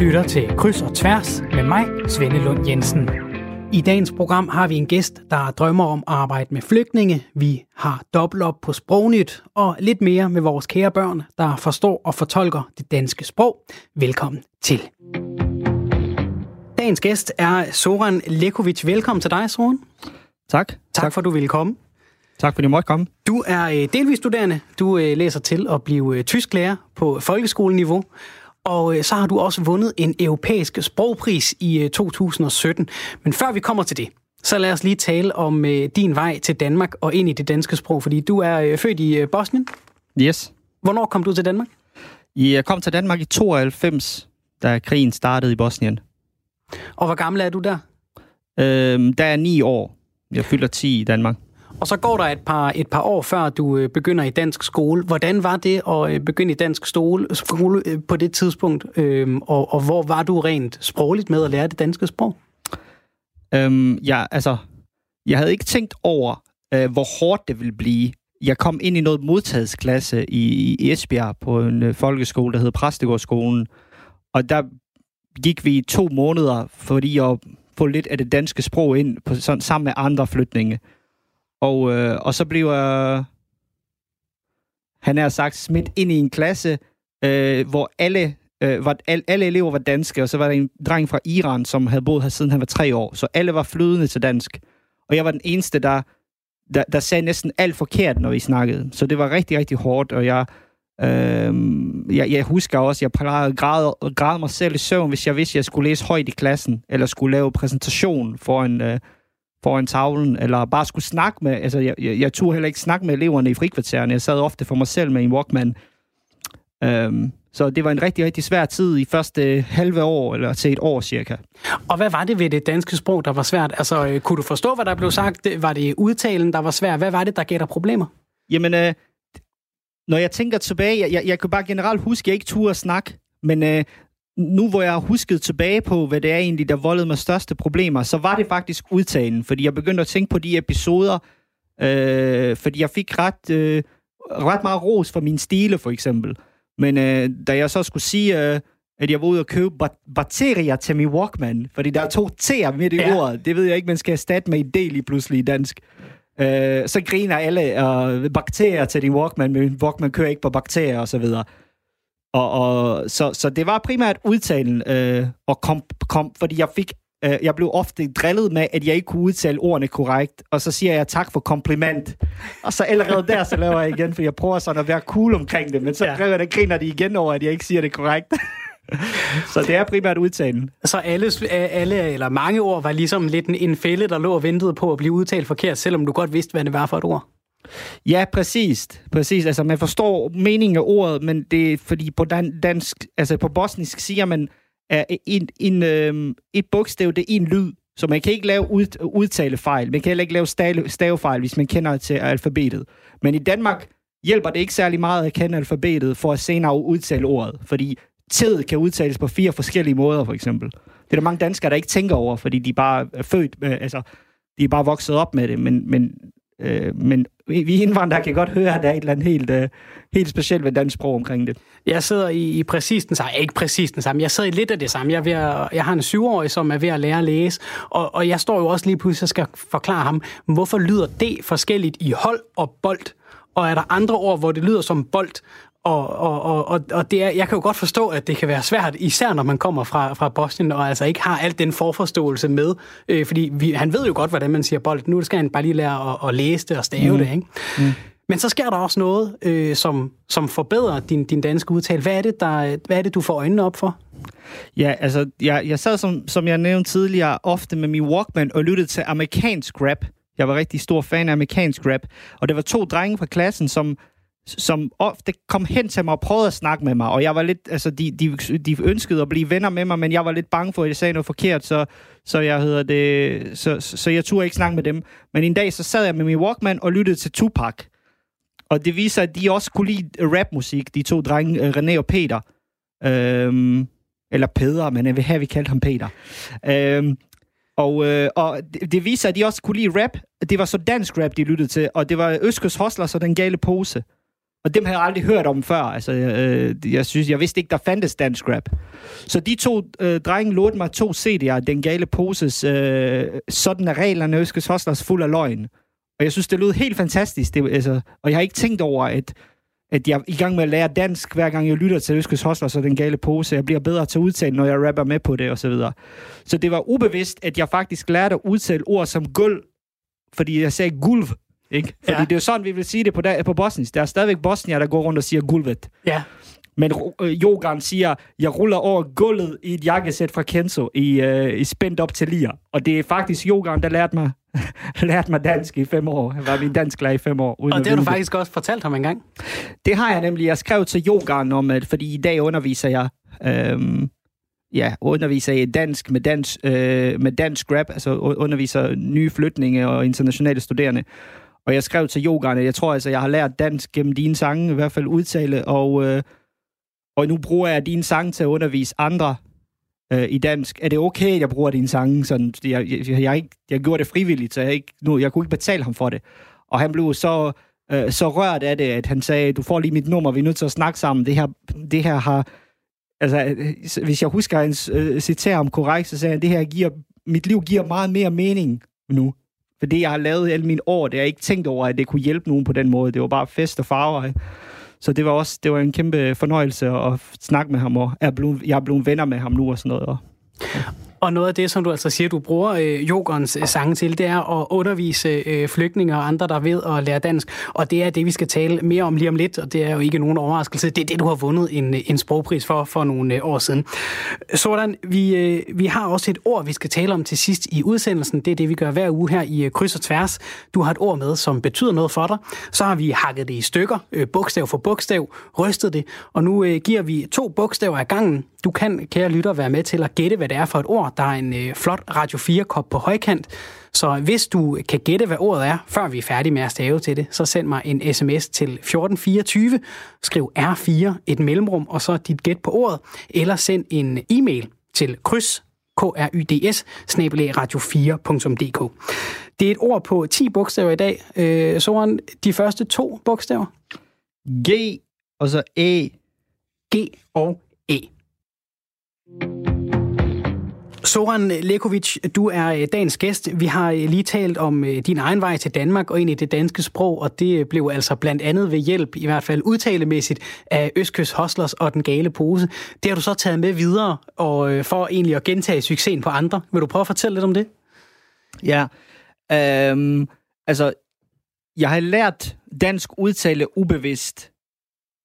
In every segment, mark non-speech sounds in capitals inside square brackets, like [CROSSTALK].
lytter til Kryds og Tværs med mig, Svende Lund Jensen. I dagens program har vi en gæst, der drømmer om at arbejde med flygtninge. Vi har dobbelt op på sprognyt og lidt mere med vores kære børn, der forstår og fortolker det danske sprog. Velkommen til. Dagens gæst er Soran Lekovic. Velkommen til dig, Soran. Tak. Tak, tak. for, at du ville komme. Tak fordi du måtte komme. Du er øh, delvis studerende. Du øh, læser til at blive øh, tysklærer på folkeskoleniveau. Og så har du også vundet en europæisk sprogpris i 2017. Men før vi kommer til det, så lad os lige tale om din vej til Danmark og ind i det danske sprog. Fordi du er født i Bosnien. Yes. Hvornår kom du til Danmark? Jeg kom til Danmark i 92, da krigen startede i Bosnien. Og hvor gammel er du der? Øhm, der er ni år. Jeg fylder 10 i Danmark. Og så går der et par, et par år, før du øh, begynder i dansk skole. Hvordan var det at øh, begynde i dansk skole, skole på det tidspunkt? Øhm, og, og hvor var du rent sprogligt med at lære det danske sprog? Øhm, ja, altså, jeg havde ikke tænkt over, øh, hvor hårdt det ville blive. Jeg kom ind i noget modtagsklasse i, i Esbjerg på en øh, folkeskole, der hedder Præstegårdsskolen. Og der gik vi i to måneder, fordi at få lidt af det danske sprog ind på, sådan, sammen med andre flytninge. Og, øh, og så blev øh, han er sagt smidt ind i en klasse, øh, hvor alle, øh, var, al, alle elever var danske, og så var der en dreng fra Iran, som havde boet her siden han var tre år. Så alle var flydende til dansk. Og jeg var den eneste, der, der, der sagde næsten alt forkert, når vi snakkede. Så det var rigtig, rigtig hårdt, og jeg, øh, jeg, jeg husker også, jeg plejede at græde mig selv i søvn, hvis jeg vidste, at jeg skulle læse højt i klassen, eller skulle lave præsentation for en... Øh, foran tavlen, eller bare skulle snakke med, altså jeg, jeg, jeg turde heller ikke snakke med eleverne i frikvartererne, jeg sad ofte for mig selv med en Walkman. Øhm, så det var en rigtig, rigtig svær tid i første halve år, eller til et år cirka. Og hvad var det ved det danske sprog, der var svært? Altså, øh, kunne du forstå, hvad der blev sagt? Var det udtalen, der var svært? Hvad var det, der gav dig problemer? Jamen, øh, når jeg tænker tilbage, jeg, jeg, jeg kan bare generelt huske, at jeg ikke turde snakke, men øh, nu hvor jeg har husket tilbage på, hvad det er egentlig, der voldede mig største problemer, så var det faktisk udtalen, fordi jeg begyndte at tænke på de episoder, øh, fordi jeg fik ret, øh, ret meget ros for min stile, for eksempel. Men øh, da jeg så skulle sige, øh, at jeg var ude og købe batterier til min Walkman, fordi der er to T'er midt i ja. ordet, det ved jeg ikke, man skal erstatte med en del i pludselig i dansk. Øh, så griner alle øh, bakterier til din Walkman, men Walkman kører ikke på bakterier og så videre. Og, og, så, så det var primært udtalen, øh, og kom, kom, fordi jeg fik øh, jeg blev ofte drillet med, at jeg ikke kunne udtale ordene korrekt, og så siger jeg tak for kompliment. Og så allerede der, så laver jeg igen, for jeg prøver sådan at være cool omkring det, men så ja. der griner de igen over, at jeg ikke siger det korrekt. så det er primært udtalen. Så alle, alle, eller mange ord var ligesom lidt en, fælde, der lå og ventede på at blive udtalt forkert, selvom du godt vidste, hvad det var for et ord? Ja, præcis. Præcis. Altså, man forstår meningen af ordet, men det er fordi på dan- dansk, altså på bosnisk siger man, at en, en, øh, et bogstav, det er en lyd. Så man kan ikke lave ud, udtalefejl. Man kan heller ikke lave stave, stavefejl, hvis man kender til alfabetet. Men i Danmark hjælper det ikke særlig meget at kende alfabetet for at senere udtale ordet. Fordi tid kan udtales på fire forskellige måder, for eksempel. Det er der mange danskere, der ikke tænker over, fordi de bare er født, øh, altså, de er bare vokset op med det. Men, men Øh, men vi indvandrere kan godt høre, at der er et eller andet helt, øh, helt specielt ved dansk sprog omkring det. Jeg sidder i, i præcis den samme, ikke præcis den samme, jeg sidder i lidt af det samme. Jeg, er ved at, jeg har en syvårig, som er ved at lære at læse, og, og jeg står jo også lige pludselig og skal forklare ham, hvorfor lyder det forskelligt i hold og bold, og er der andre ord, hvor det lyder som bold, og, og, og, og det er, jeg kan jo godt forstå, at det kan være svært, især når man kommer fra, fra Bosnien, og altså ikke har alt den forforståelse med. Øh, fordi vi, han ved jo godt, hvordan man siger bold. Nu skal han bare lige lære at, at læse det og stave mm. det. Ikke? Mm. Men så sker der også noget, øh, som, som forbedrer din, din danske udtale. Hvad er, det, der, hvad er det, du får øjnene op for? Ja, altså, jeg, jeg sad, som, som jeg nævnte tidligere, ofte med min Walkman og lyttede til amerikansk rap. Jeg var rigtig stor fan af amerikansk rap. Og der var to drenge fra klassen, som som ofte kom hen til mig og prøvede at snakke med mig, og jeg var lidt, altså de, de, de ønskede at blive venner med mig, men jeg var lidt bange for, at jeg sagde noget forkert, så, så jeg hedder det, så, så jeg turde ikke snakke med dem. Men en dag så sad jeg med min Walkman og lyttede til Tupac, og det viser, at de også kunne lide øh, rapmusik, de to drenge, øh, René og Peter. Øhm, eller Peder, men øh, jeg vil have, vi kaldte ham Peter. Øhm, og, øh, og det, viser, at de også kunne lide rap. Det var så dansk rap, de lyttede til, og det var Øskers Hosler, så den gale pose. Og dem havde jeg aldrig hørt om før. Altså, øh, jeg, synes, jeg vidste ikke, der fandtes dansk rap. Så de to øh, drenge lånte mig to CD'er, Den Gale Poses, øh, Sådan er reglerne, Øskes Hostlers, fuld af løgn. Og jeg synes, det lød helt fantastisk. Det, altså, og jeg har ikke tænkt over, at, at jeg er i gang med at lære dansk, hver gang jeg lytter til Øskes Hostlers og Den Gale Pose. Jeg bliver bedre til at udtale, når jeg rapper med på det, og så videre. Så det var ubevidst, at jeg faktisk lærte at udtale ord som gulv, fordi jeg sagde gulv ikke? Fordi ja. det er jo sådan, vi vil sige det på, der, på bosnisk. Der er stadigvæk bosnier, der går rundt og siger gulvet. Ja. Men øh, yogaen siger, jeg ruller over gulvet i et jakkesæt fra Kenzo i, øh, i spændt op til lir. Og det er faktisk yogaen, der lærte mig, [LAUGHS] lærte mig dansk i fem år. Jeg var min dansk lærer i fem år. Uden og det har du faktisk også fortalt ham engang. Det har jeg nemlig. Jeg skrev til yogaen om, at fordi i dag underviser jeg... Øh, ja, underviser i dansk med dansk, øh, med dansk rap, altså underviser nye flytninge og internationale studerende. Og jeg skrev til yogaerne, jeg tror altså, jeg har lært dansk gennem dine sange, i hvert fald udtale, og, øh, og nu bruger jeg dine sange til at undervise andre øh, i dansk. Er det okay, at jeg bruger dine sange? Sådan, jeg, jeg, jeg, jeg, jeg gjorde det frivilligt, så jeg, ikke, nu, jeg kunne ikke betale ham for det. Og han blev så, øh, så rørt af det, at han sagde, du får lige mit nummer, vi er nødt til at snakke sammen. Det her, det her har... Altså, øh, hvis jeg husker hans øh, citat om korrekt, så sagde han, det her giver, mit liv giver meget mere mening nu. For det, jeg har lavet alle mine år, det har jeg ikke tænkt over, at det kunne hjælpe nogen på den måde. Det var bare fest og farver. Så det var også det var en kæmpe fornøjelse at snakke med ham, og jeg er blevet, jeg er blevet venner med ham nu og sådan noget. Og, ja. Og noget af det, som du altså siger, du bruger øh, yogerens øh, sange til, det er at undervise øh, flygtninge og andre, der ved at lære dansk. Og det er det, vi skal tale mere om lige om lidt, og det er jo ikke nogen overraskelse. Det er det, du har vundet en, en sprogpris for for nogle øh, år siden. Sådan, vi, øh, vi har også et ord, vi skal tale om til sidst i udsendelsen. Det er det, vi gør hver uge her i øh, Kryds og Tværs. Du har et ord med, som betyder noget for dig. Så har vi hakket det i stykker, øh, bogstav for bogstav, rystet det, og nu øh, giver vi to bogstaver af gangen. Du kan, kære lytter, være med til at gætte, hvad det er for et ord. Der er en øh, flot Radio 4-kop på højkant. Så hvis du kan gætte, hvad ordet er, før vi er færdige med at stave til det, så send mig en sms til 1424, skriv R4, et mellemrum, og så dit gæt på ordet, eller send en e-mail til kryds, kryds, radio4.dk. Det er et ord på 10 bogstaver i dag. Øh, Soren, de første to bogstaver? G, og så E. G og E. Soran Lekovic, du er øh, dagens gæst. Vi har øh, lige talt om øh, din egen vej til Danmark og ind i det danske sprog, og det blev altså blandt andet ved hjælp, i hvert fald udtalemæssigt, af Østkyst Hostlers og Den Gale Pose. Det har du så taget med videre, og for egentlig at gentage succesen på andre. Vil du prøve at fortælle lidt om det? Ja, øhm, altså, jeg har lært dansk udtale ubevidst,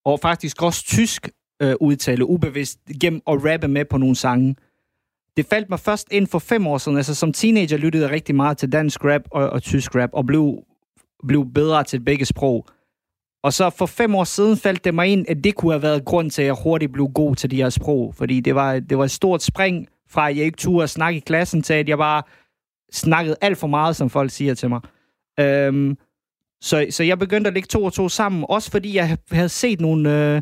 og faktisk også tysk øh, udtale ubevidst, gennem at rappe med på nogle sange det faldt mig først ind for fem år siden. Altså som teenager lyttede jeg rigtig meget til dansk rap og, og tysk rap, og blev, blev bedre til begge sprog. Og så for fem år siden faldt det mig ind, at det kunne have været grund til, at jeg hurtigt blev god til de her sprog. Fordi det var, det var et stort spring fra, at jeg ikke turde at snakke i klassen, til at jeg bare snakkede alt for meget, som folk siger til mig. Øhm, så, så jeg begyndte at lægge to og to sammen, også fordi jeg havde set nogle, øh,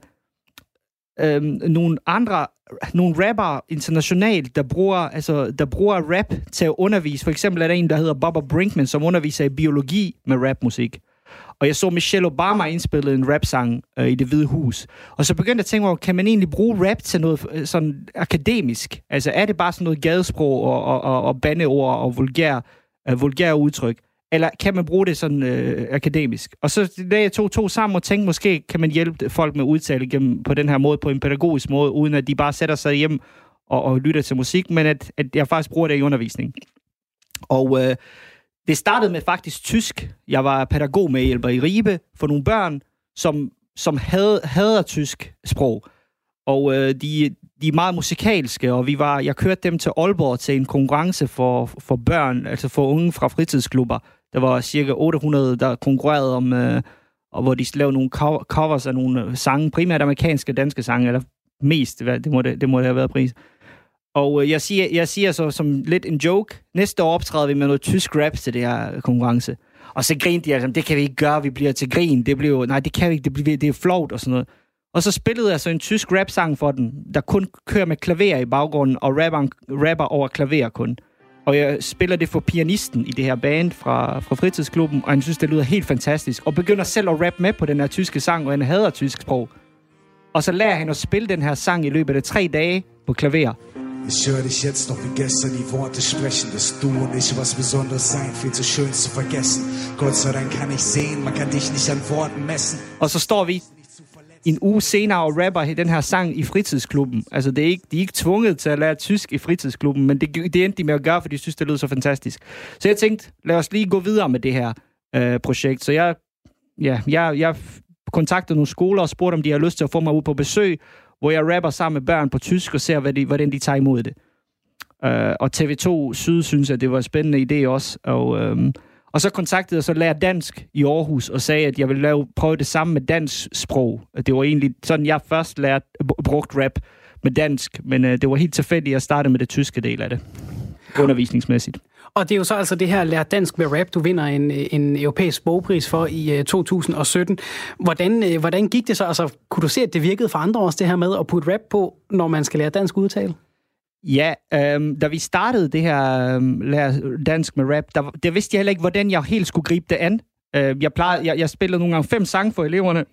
øh, nogle andre nogle rapper internationalt, der bruger, altså, der bruger rap til at undervise. For eksempel er der en, der hedder Bobber Brinkman, som underviser i biologi med rapmusik. Og jeg så Michelle Obama indspille en rapsang øh, i det hvide hus. Og så begyndte jeg at tænke over, kan man egentlig bruge rap til noget øh, sådan akademisk? Altså er det bare sådan noget gadesprog og, og, og, og bandeord og vulgær, øh, vulgære udtryk? Eller kan man bruge det sådan øh, akademisk? Og så da jeg tog to sammen og tænkte, måske kan man hjælpe folk med udtale gennem, på den her måde, på en pædagogisk måde, uden at de bare sætter sig hjem og, og lytter til musik, men at, at jeg faktisk bruger det i undervisning. Og øh, det startede med faktisk tysk. Jeg var pædagog med hjælper i Ribe for nogle børn, som, som havde, hader tysk sprog. Og øh, de, de er meget musikalske, og vi var, jeg kørte dem til Aalborg til en konkurrence for, for børn, altså for unge fra fritidsklubber, der var cirka 800, der konkurrerede om, øh, og hvor de lavede nogle covers af nogle øh, sange, primært amerikanske og danske sange, eller mest, det må det, det, må det have været pris. Og øh, jeg, siger, jeg siger så som lidt en joke, næste år optræder vi med noget tysk rap til det her konkurrence. Og så grinte de altså, det kan vi ikke gøre, vi bliver til grin. Det bliver nej, det kan vi ikke, det, bliver, det er flot og sådan noget. Og så spillede jeg så en tysk rap-sang for den, der kun kører med klaver i baggrunden, og rapper, rapper over klaver kun og jeg spiller det for pianisten i det her band fra, fra fritidsklubben, og han synes, det lyder helt fantastisk. Og begynder selv at rappe med på den her tyske sang, og han hader tysk sprog. Og så lærer han at spille den her sang i løbet af tre dage på klaver. Ich höre dich jetzt noch wie gestern die Worte sprechen, dass du und ich was Besonderes sein, viel zu schön zu vergessen. Gott sei Dank kann ich sehen, man kann dich nicht an Worten messen. Og så står vi en uge senere og rapper den her sang i fritidsklubben. Altså, det er ikke, de er ikke tvunget til at lære tysk i fritidsklubben, men det, det endte de med at gøre, fordi de synes, det lød så fantastisk. Så jeg tænkte, lad os lige gå videre med det her øh, projekt. Så jeg, ja, jeg, jeg kontaktede nogle skoler og spurgte, om de har lyst til at få mig ud på besøg, hvor jeg rapper sammen med børn på tysk og ser, hvad de, hvordan de tager imod det. Øh, og TV2 Syd synes, at det var en spændende idé også. Og, Øh, og så kontaktede jeg så lærer dansk i Aarhus og sagde, at jeg ville lave, prøve det samme med dansk sprog. Det var egentlig sådan, jeg først lærte brugt rap med dansk, men øh, det var helt tilfældigt, at jeg startede med det tyske del af det, undervisningsmæssigt. Og det er jo så altså det her Lær Dansk med Rap, du vinder en, en europæisk bogpris for i øh, 2017. Hvordan, øh, hvordan gik det så? Altså, kunne du se, at det virkede for andre også, det her med at putte rap på, når man skal lære dansk udtale? Ja, øhm, da vi startede det her øhm, Dansk med Rap, der, der vidste jeg heller ikke, hvordan jeg helt skulle gribe det an. Øh, jeg, plejede, jeg, jeg spillede nogle gange fem sange for eleverne,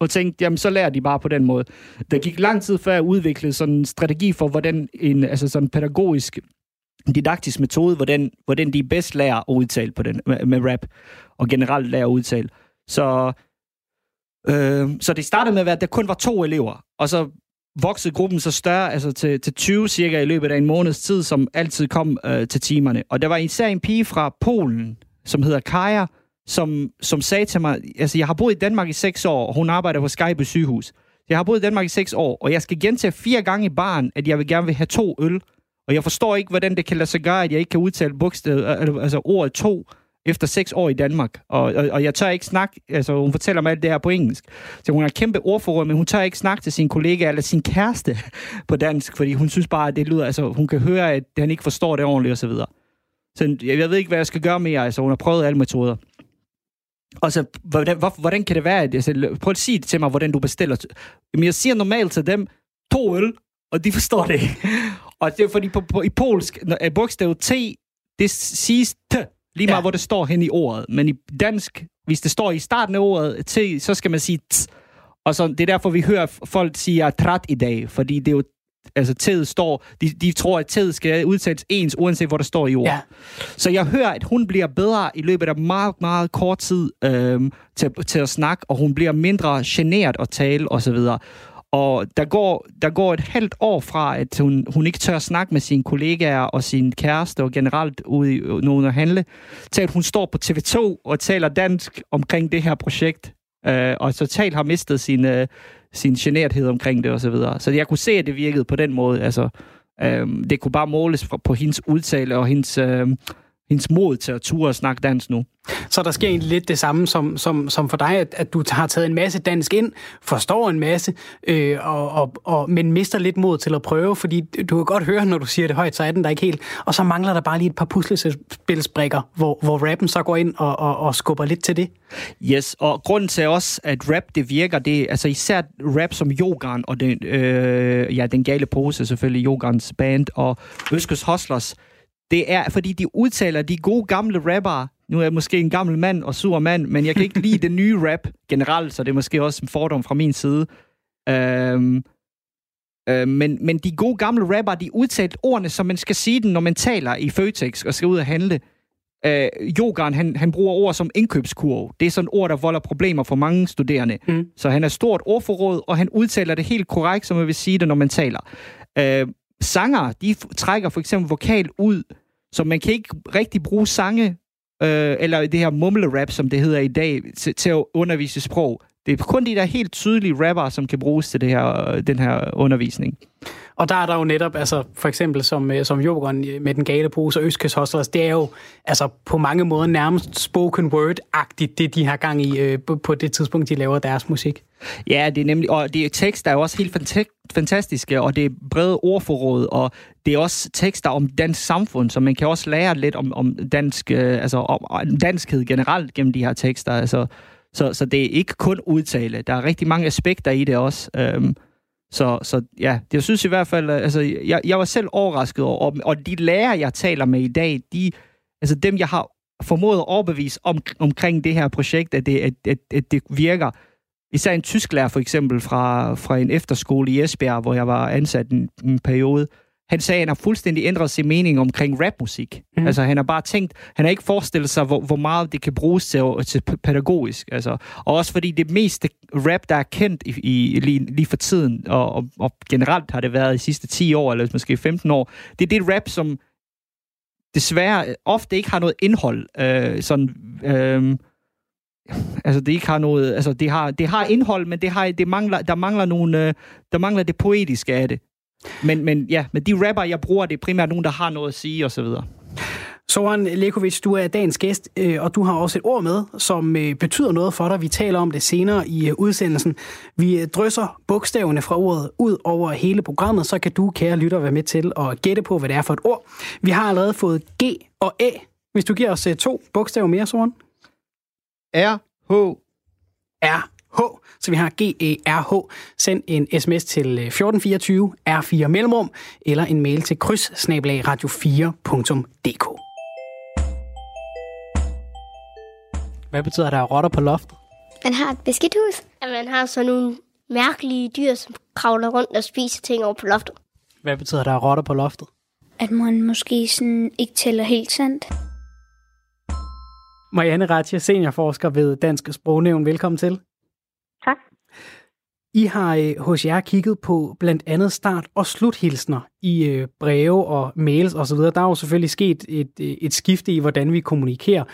og tænkte, jamen så lærer de bare på den måde. Der gik lang tid før jeg udviklede sådan en strategi for, hvordan en altså sådan pædagogisk didaktisk metode, hvordan, hvordan de bedst lærer at udtale på den, med, med rap, og generelt lærer at udtale. Så, øh, så det startede med, at der kun var to elever, og så voksede gruppen så større, altså til, til 20 cirka i løbet af en måneds tid, som altid kom øh, til timerne. Og der var især en pige fra Polen, som hedder Kaja, som, som sagde til mig, altså jeg har boet i Danmark i 6 år, og hun arbejder på Skype sygehus. Jeg har boet i Danmark i 6 år, og jeg skal gentage fire gange i barn, at jeg vil gerne vil have to øl. Og jeg forstår ikke, hvordan det kan lade sig gøre, at jeg ikke kan udtale bogstavet, øh, altså ordet to, efter seks år i Danmark. Og, og, og jeg tør ikke snakke, altså hun fortæller mig alt det her på engelsk. Så hun har kæmpe ordforråd, men hun tør ikke snakke til sin kollega eller sin kæreste [LAUGHS] på dansk, fordi hun synes bare, at det lyder, altså hun kan høre, at han ikke forstår det ordentligt osv. Så, så jeg, jeg ved ikke, hvad jeg skal gøre mere, altså hun har prøvet alle metoder. Og så, hvordan, hvor, hvordan kan det være? At, altså, prøv at sige det til mig, hvordan du bestiller. Men jeg siger normalt til dem, to øl, og de forstår det ikke. [LAUGHS] Og det er fordi på, på, i polsk, når, øh, bogstavet T, det siges T, lige meget ja. hvor det står hen i ordet. Men i dansk, hvis det står i starten af ordet T, så skal man sige T. Og så, det er derfor, vi hører folk sige træt i dag, fordi det er jo altså tædet står, de, de tror, at tædet skal udtales ens, uanset hvor der står i ordet. Ja. Så jeg hører, at hun bliver bedre i løbet af meget, meget kort tid øhm, til, til at snakke, og hun bliver mindre generet at tale osv. Og og der går, der går et halvt år fra, at hun, hun ikke tør snakke med sine kollegaer og sin kæreste og generelt ude i øh, nogen at handle, til at hun står på TV2 og taler dansk omkring det her projekt. Øh, og totalt har mistet sin, øh, sin generthed omkring det osv. Så, videre. så jeg kunne se, at det virkede på den måde. Altså, øh, det kunne bare måles på hendes udtale og hendes... Øh, hendes mod til at ture og snakke dansk nu. Så der sker egentlig lidt det samme som, som, som for dig, at, at du har taget en masse dansk ind, forstår en masse, øh, og, og, og, men mister lidt mod til at prøve, fordi du kan godt høre, når du siger det højt, så er den der ikke helt. Og så mangler der bare lige et par puslespilsbrikker, hvor, hvor rappen så går ind og, og, og skubber lidt til det. Yes, og grunden til også, at rap det virker, det er altså især rap som Yogan og den, øh, ja, den gale pose selvfølgelig, Yogans band og Øskes Hustlers, det er, fordi de udtaler de gode gamle rappere. Nu er jeg måske en gammel mand og sur mand, men jeg kan ikke lide det nye rap generelt, så det er måske også en fordom fra min side. Øhm, øh, men, men de gode gamle rappere, de udtalte ordene, som man skal sige den, når man taler i Føtex og skal ud og handle. Øh, Yogan, han, han bruger ord som indkøbskurv. Det er sådan et ord, der volder problemer for mange studerende. Mm. Så han er stort ordforråd, og han udtaler det helt korrekt, som man vil sige det, når man taler. Øh, sanger, de trækker for eksempel vokal ud, så man kan ikke rigtig bruge sange, øh, eller det her mumle-rap, som det hedder i dag, til, til at undervise sprog. Det er kun de der helt tydelige rapper, som kan bruges til det her, den her undervisning. Og der er der jo netop, altså for eksempel som, øh, som Jokeren med den gale pose og Østkes Hostlers, det er jo altså på mange måder nærmest spoken word-agtigt, det de har gang i øh, på det tidspunkt, de laver deres musik. Ja, det er nemlig, og det er tekster er jo også helt fantastiske, og det er brede ordforråd, og det er også tekster om dansk samfund, så man kan også lære lidt om, om dansk, øh, altså om danskhed generelt gennem de her tekster. Altså, så, så det er ikke kun udtale. Der er rigtig mange aspekter i det også. Øhm, Så, så ja, jeg synes i hvert fald, øh, altså, jeg, jeg var selv overrasket over, og, og de lærere, jeg taler med i dag, de, altså dem, jeg har formået at overbevise om, omkring det her projekt, at det, at, at, at det virker. Især en tysklærer for eksempel fra, fra en efterskole i Esbjerg, hvor jeg var ansat en, en periode, han sagde, at han har fuldstændig ændret sin mening omkring rapmusik. Mm. Altså, han har bare tænkt, han har ikke forestillet sig, hvor, hvor meget det kan bruges til, til pædagogisk. Altså, og også fordi det meste rap, der er kendt i, i, lige, lige for tiden, og, og, og generelt har det været de sidste 10 år, eller måske 15 år, det er det rap, som desværre ofte ikke har noget indhold. Øh, sådan, øh, altså det ikke har noget, altså det har, det har indhold, men det har, det mangler, der mangler nogle, øh, der mangler det poetiske af det. Men, men ja, med de rapper, jeg bruger, det er primært nogen, der har noget at sige osv. Soren Lekovic, du er dagens gæst, øh, og du har også et ord med, som øh, betyder noget for dig. Vi taler om det senere i øh, udsendelsen. Vi drysser bogstaverne fra ordet ud over hele programmet, så kan du, kære lytter, være med til at gætte på, hvad det er for et ord. Vi har allerede fået G og A. Hvis du giver os to bogstaver mere, Soren. R, H. R, så vi har G-E-R-H. Send en sms til 1424 R4 Mellemrum, eller en mail til kryds radio4.dk. Hvad betyder der rotter på loftet? Man har et beskidthus. Ja, man har sådan nogle mærkelige dyr, som kravler rundt og spiser ting over på loftet. Hvad betyder der rotter på loftet? At man måske sådan ikke tæller helt sandt. Marianne Ratje, seniorforsker ved Dansk Sprognævn. Velkommen til. I har øh, hos jer kigget på blandt andet start- og sluthilsner i øh, breve og mails osv. Der er jo selvfølgelig sket et, øh, et skifte i, hvordan vi kommunikerer.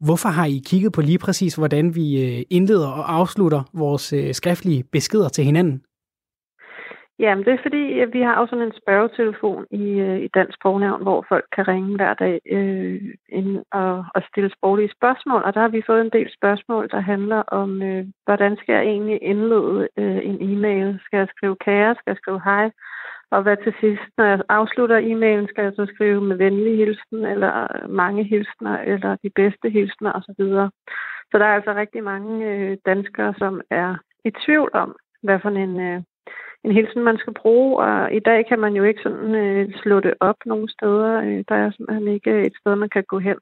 Hvorfor har I kigget på lige præcis, hvordan vi øh, indleder og afslutter vores øh, skriftlige beskeder til hinanden? Jamen, det er fordi, at vi har jo sådan en spørgetelefon i, øh, i Dansk Sprognævn, hvor folk kan ringe hver dag øh, ind og, og stille sproglige spørgsmål. Og der har vi fået en del spørgsmål, der handler om, øh, hvordan skal jeg egentlig indlede øh, en e-mail? Skal jeg skrive kære? Skal jeg skrive hej? Og hvad til sidst, når jeg afslutter e-mailen, skal jeg så skrive med venlig hilsen, eller øh, mange hilsner, eller de bedste hilsner osv. Så der er altså rigtig mange øh, danskere, som er i tvivl om, hvad for en... Øh, en hilsen, man skal bruge, og i dag kan man jo ikke sådan øh, slå det op nogle steder. Øh, der er simpelthen ikke et sted, man kan gå hen.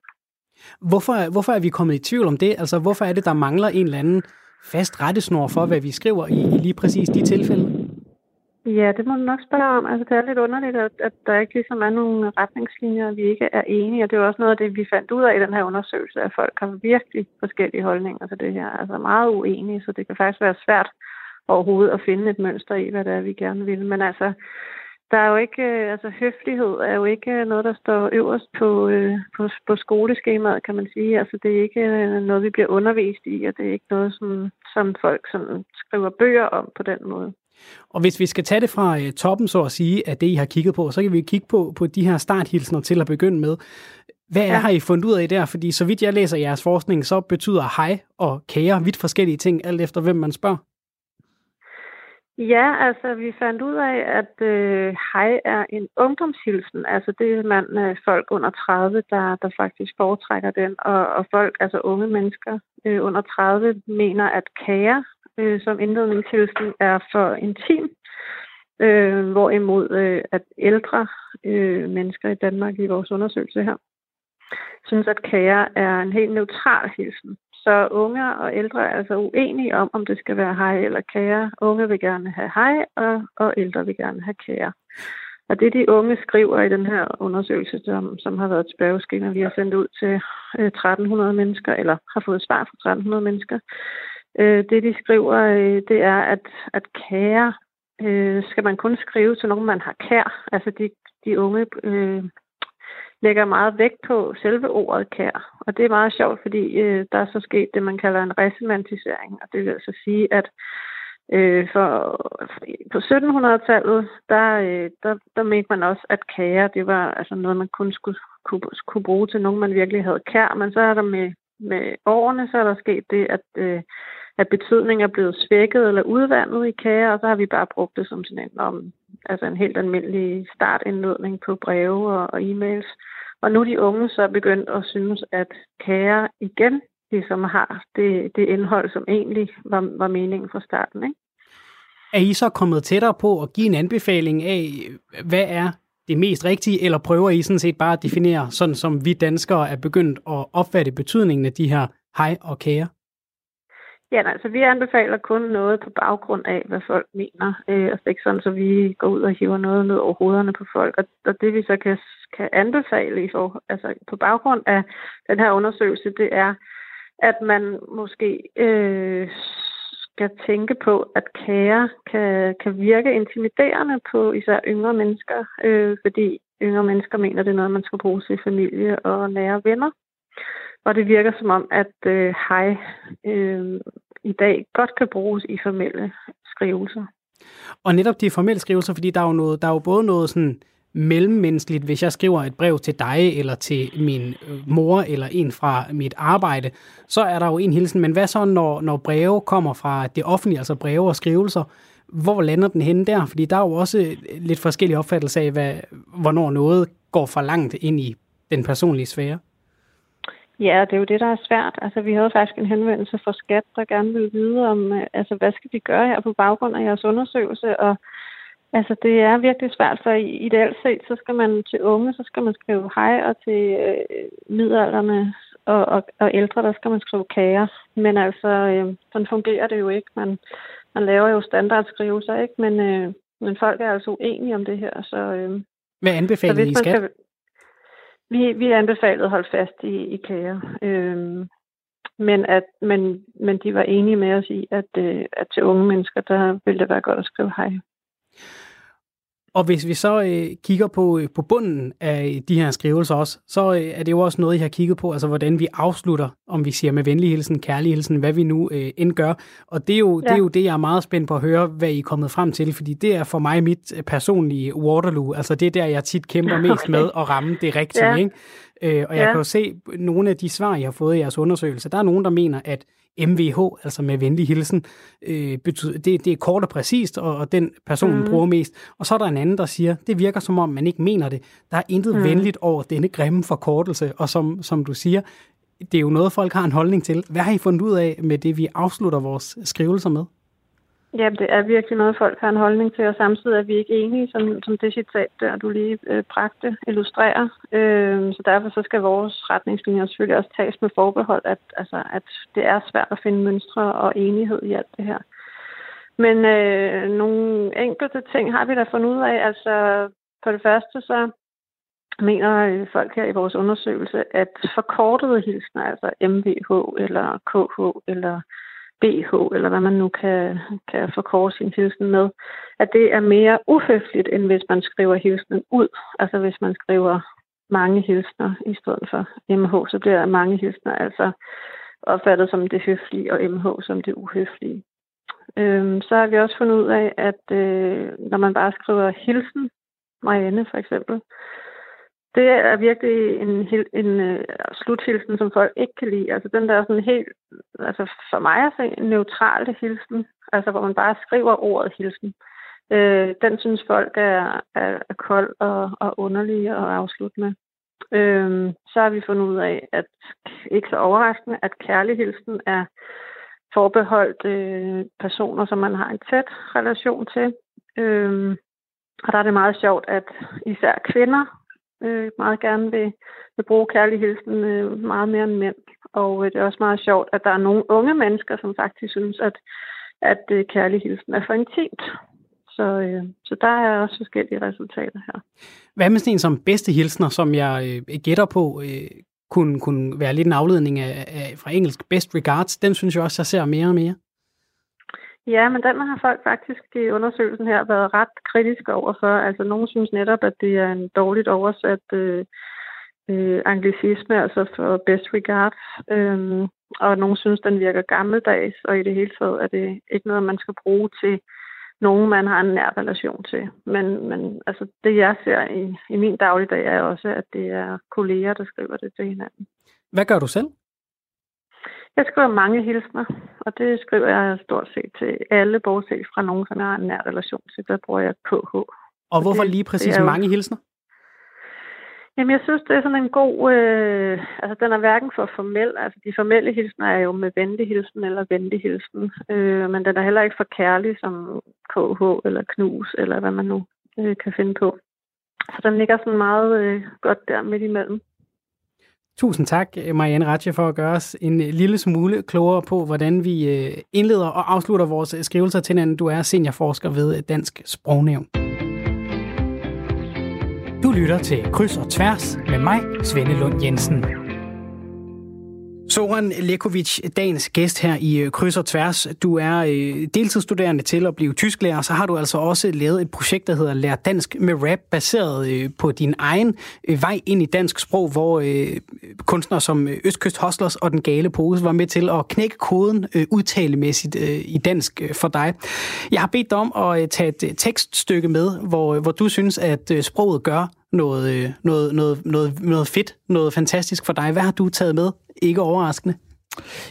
Hvorfor, hvorfor er vi kommet i tvivl om det? Altså, hvorfor er det, der mangler en eller anden fast rettesnor for, hvad vi skriver i, i lige præcis de tilfælde? Ja, det må du nok spørge om. Altså, det er lidt underligt, at, at der ikke ligesom er nogle retningslinjer, vi ikke er enige. Og det er også noget af det, vi fandt ud af i den her undersøgelse, at folk har virkelig forskellige holdninger til det her. Altså meget uenige, så det kan faktisk være svært overhovedet at finde et mønster i, hvad det er, vi gerne vil. Men altså, der er jo ikke, øh, altså høflighed er jo ikke noget, der står øverst på, øh, på, på skoleskemaet, kan man sige. Altså det er ikke øh, noget, vi bliver undervist i, og det er ikke noget, som, som folk sådan skriver bøger om på den måde. Og hvis vi skal tage det fra toppen, så at sige, af det, I har kigget på, så kan vi kigge på, på de her starthilsner til at begynde med. Hvad er, ja. har I fundet ud af der? Fordi så vidt jeg læser jeres forskning, så betyder hej og kære vidt forskellige ting, alt efter hvem man spørger. Ja, altså vi fandt ud af, at øh, hej er en ungdomshilsen. Altså det er man øh, folk under 30, der, der faktisk foretrækker den. Og, og folk, altså unge mennesker øh, under 30, mener, at kære øh, som indledningshilsen er for intim. Øh, hvorimod øh, at ældre øh, mennesker i Danmark i vores undersøgelse her, synes, at kære er en helt neutral hilsen. Så unge og ældre er altså uenige om, om det skal være hej eller kære. Unge vil gerne have hej, og, og ældre vil gerne have kære. Og det, de unge skriver i den her undersøgelse, som, som har været et spørgeskema, vi har sendt ud til øh, 1300 mennesker, eller har fået svar fra 1300 mennesker, øh, det de skriver, øh, det er, at, at kære øh, skal man kun skrive til nogen, man har kær. Altså de, de unge øh, lægger meget vægt på selve ordet kær. Og det er meget sjovt, fordi øh, der er så sket det, man kalder en resemantisering. Og det vil altså sige, at øh, for, på 1700-tallet, der, øh, der, der mente man også, at kære, det var altså noget, man kun skulle kunne, kunne bruge til nogen, man virkelig havde kær. Men så er der med, med årene, så er der sket det, at, øh, at betydningen er blevet svækket eller udvandet i kære, og så har vi bare brugt det som sådan en, om, altså en helt almindelig startindledning på breve og, og e-mails. Og nu er de unge så begyndt at synes, at kære igen ligesom har det, det indhold, som egentlig var, var meningen fra starten. Ikke? Er I så kommet tættere på at give en anbefaling af, hvad er det mest rigtige, eller prøver I sådan set bare at definere, sådan som vi danskere er begyndt at opfatte betydningen af de her hej og kære? Ja, nej, altså vi anbefaler kun noget på baggrund af, hvad folk mener. Øh, altså ikke sådan, så vi går ud og hiver noget ned over hovederne på folk. Og, og det vi så kan, kan anbefale i for, altså på baggrund af den her undersøgelse, det er, at man måske øh, skal tænke på, at kære kan, kan virke intimiderende på især yngre mennesker, øh, fordi yngre mennesker mener, det er noget, man skal bruge til familie og nære venner. Og det virker som om, at øh, hej øh, i dag godt kan bruges i formelle skrivelser. Og netop de formelle skrivelser, fordi der er jo, noget, der er jo både noget sådan mellemmenneskeligt, hvis jeg skriver et brev til dig, eller til min øh, mor, eller en fra mit arbejde, så er der jo en hilsen. Men hvad så, når, når breve kommer fra det offentlige, altså breve og skrivelser, hvor lander den henne der? Fordi der er jo også lidt forskellige opfattelser af, hvad, hvornår noget går for langt ind i den personlige sfære. Ja, det er jo det, der er svært. Altså, vi havde faktisk en henvendelse fra Skat, der gerne ville vide om, øh, altså, hvad skal vi gøre her på baggrund af jeres undersøgelse, og Altså, det er virkelig svært, for ideelt set, så skal man til unge, så skal man skrive hej, og til øh, midalderne og, og, og ældre, der skal man skrive kære. Men altså, øh, sådan fungerer det jo ikke. Man, man laver jo standardskrivelser, ikke? Men, øh, men folk er altså uenige om det her, så... Øh, Hvad anbefaler I skat? Skal, vi, vi anbefalede at holde fast i, i kære. Øh, men, at, men, men de var enige med os i, at, øh, at til unge mennesker, der ville det være godt at skrive hej. Og hvis vi så øh, kigger på, øh, på bunden af de her skrivelser også, så øh, er det jo også noget, I har kigget på, altså hvordan vi afslutter, om vi siger med venlig hilsen, kærlig hilsen, hvad vi nu øh, end gør. Og det er, jo, ja. det er jo det, jeg er meget spændt på at høre, hvad I er kommet frem til, fordi det er for mig mit øh, personlige Waterloo. Altså det er der, jeg tit kæmper mest okay. med at ramme det rigtige. Ja. Ikke? Øh, og jeg ja. kan jo se, nogle af de svar, I har fået i jeres undersøgelse, der er nogen, der mener, at MVH, altså med venlig hilsen, øh, betyder, det, det er kort og præcist, og, og den person mm. bruger mest. Og så er der en anden, der siger, det virker som om, man ikke mener det. Der er intet mm. venligt over denne grimme forkortelse, og som, som du siger, det er jo noget, folk har en holdning til. Hvad har I fundet ud af med det, vi afslutter vores skrivelser med? Ja, det er virkelig noget, folk har en holdning til, og samtidig er vi ikke enige, som, som det citat der, du lige øh, bragte, illustrerer. Øh, så derfor så skal vores retningslinjer selvfølgelig også tages med forbehold, at, altså, at det er svært at finde mønstre og enighed i alt det her. Men øh, nogle enkelte ting har vi da fundet ud af. Altså, for det første så mener øh, folk her i vores undersøgelse, at forkortede hilsner, altså MVH eller KH eller BH, eller hvad man nu kan, kan forkorte sin hilsen med, at det er mere uhøfligt, end hvis man skriver hilsen ud. Altså hvis man skriver mange hilsner i stedet for MH, så bliver mange hilsner altså opfattet som det høflige, og MH som det uhøflige. Øhm, så har vi også fundet ud af, at øh, når man bare skriver hilsen, Marianne for eksempel, det er virkelig en, en, øh, en uh, sluthilsen, som folk ikke kan lide. Altså den der sådan helt, altså for mig er se en hilsen, altså hvor man bare skriver ordet hilsen. Øh, den synes folk er, er, er kold og, og underlig at afslutte med. Øh, så har vi fundet ud af, at ikke så overraskende, at kærlig hilsen er forbeholdt øh, personer, som man har en tæt relation til. Øh, og der er det meget sjovt, at især kvinder øh, meget gerne vil, vil bruge kærlig hilsen øh, meget mere end mænd. Og øh, det er også meget sjovt, at der er nogle unge mennesker, som faktisk synes, at, at øh, kærlig hilsen er for intimt. Så, øh, så der er også forskellige resultater her. Hvad med sådan en som bedste hilsner, som jeg øh, gætter på, øh, kunne, kunne være lidt en afledning af, af, fra engelsk best regards? Den synes jeg også, jeg ser mere og mere. Ja, men den har folk faktisk i undersøgelsen her været ret kritiske overfor. Altså, nogen synes netop, at det er en dårligt oversat øh, øh, anglicisme, altså for best regards. Øhm, og nogen synes, den virker gammeldags, og i det hele taget er det ikke noget, man skal bruge til nogen, man har en nær relation til. Men, men altså, det, jeg ser i, i min dagligdag, er også, at det er kolleger, der skriver det til hinanden. Hvad gør du selv? Jeg skriver mange hilsner, og det skriver jeg stort set til alle, bortset fra nogen, som jeg har en nær relation til. Der bruger jeg KH. Og hvorfor det, lige præcis det mange hilsner? Jamen, jeg synes, det er sådan en god... Øh, altså, den er hverken for formel. Altså, de formelle hilsner er jo med venlig hilsen eller venlig hilsen. Øh, men den er heller ikke for kærlig som KH eller knus, eller hvad man nu øh, kan finde på. Så den ligger sådan meget øh, godt der midt imellem. Tusind tak, øh, Marianne Ratje, for at gøre os en øh, lille smule klogere på, hvordan vi øh, indleder og afslutter vores skrivelser til hinanden. Du er seniorforsker ved Dansk Sprognævn. Du lytter til Kryds og Tværs med mig, Svende Lund Jensen. Soren Lekovic, dagens gæst her i øh, Kryds og Tværs. Du er øh, deltidsstuderende til at blive tysklærer, så har du altså også lavet et projekt, der hedder Lær Dansk med Rap, baseret øh, på din egen vej ind i dansk sprog, hvor kunstnere som Østkyst Hostlers og Den Gale Pose var med til at knække koden udtalemæssigt i dansk for dig. Jeg har bedt dig om at tage et tekststykke med, hvor, hvor du synes, at sproget gør noget, noget, noget, noget, noget fedt, noget fantastisk for dig. Hvad har du taget med ikke overraskende.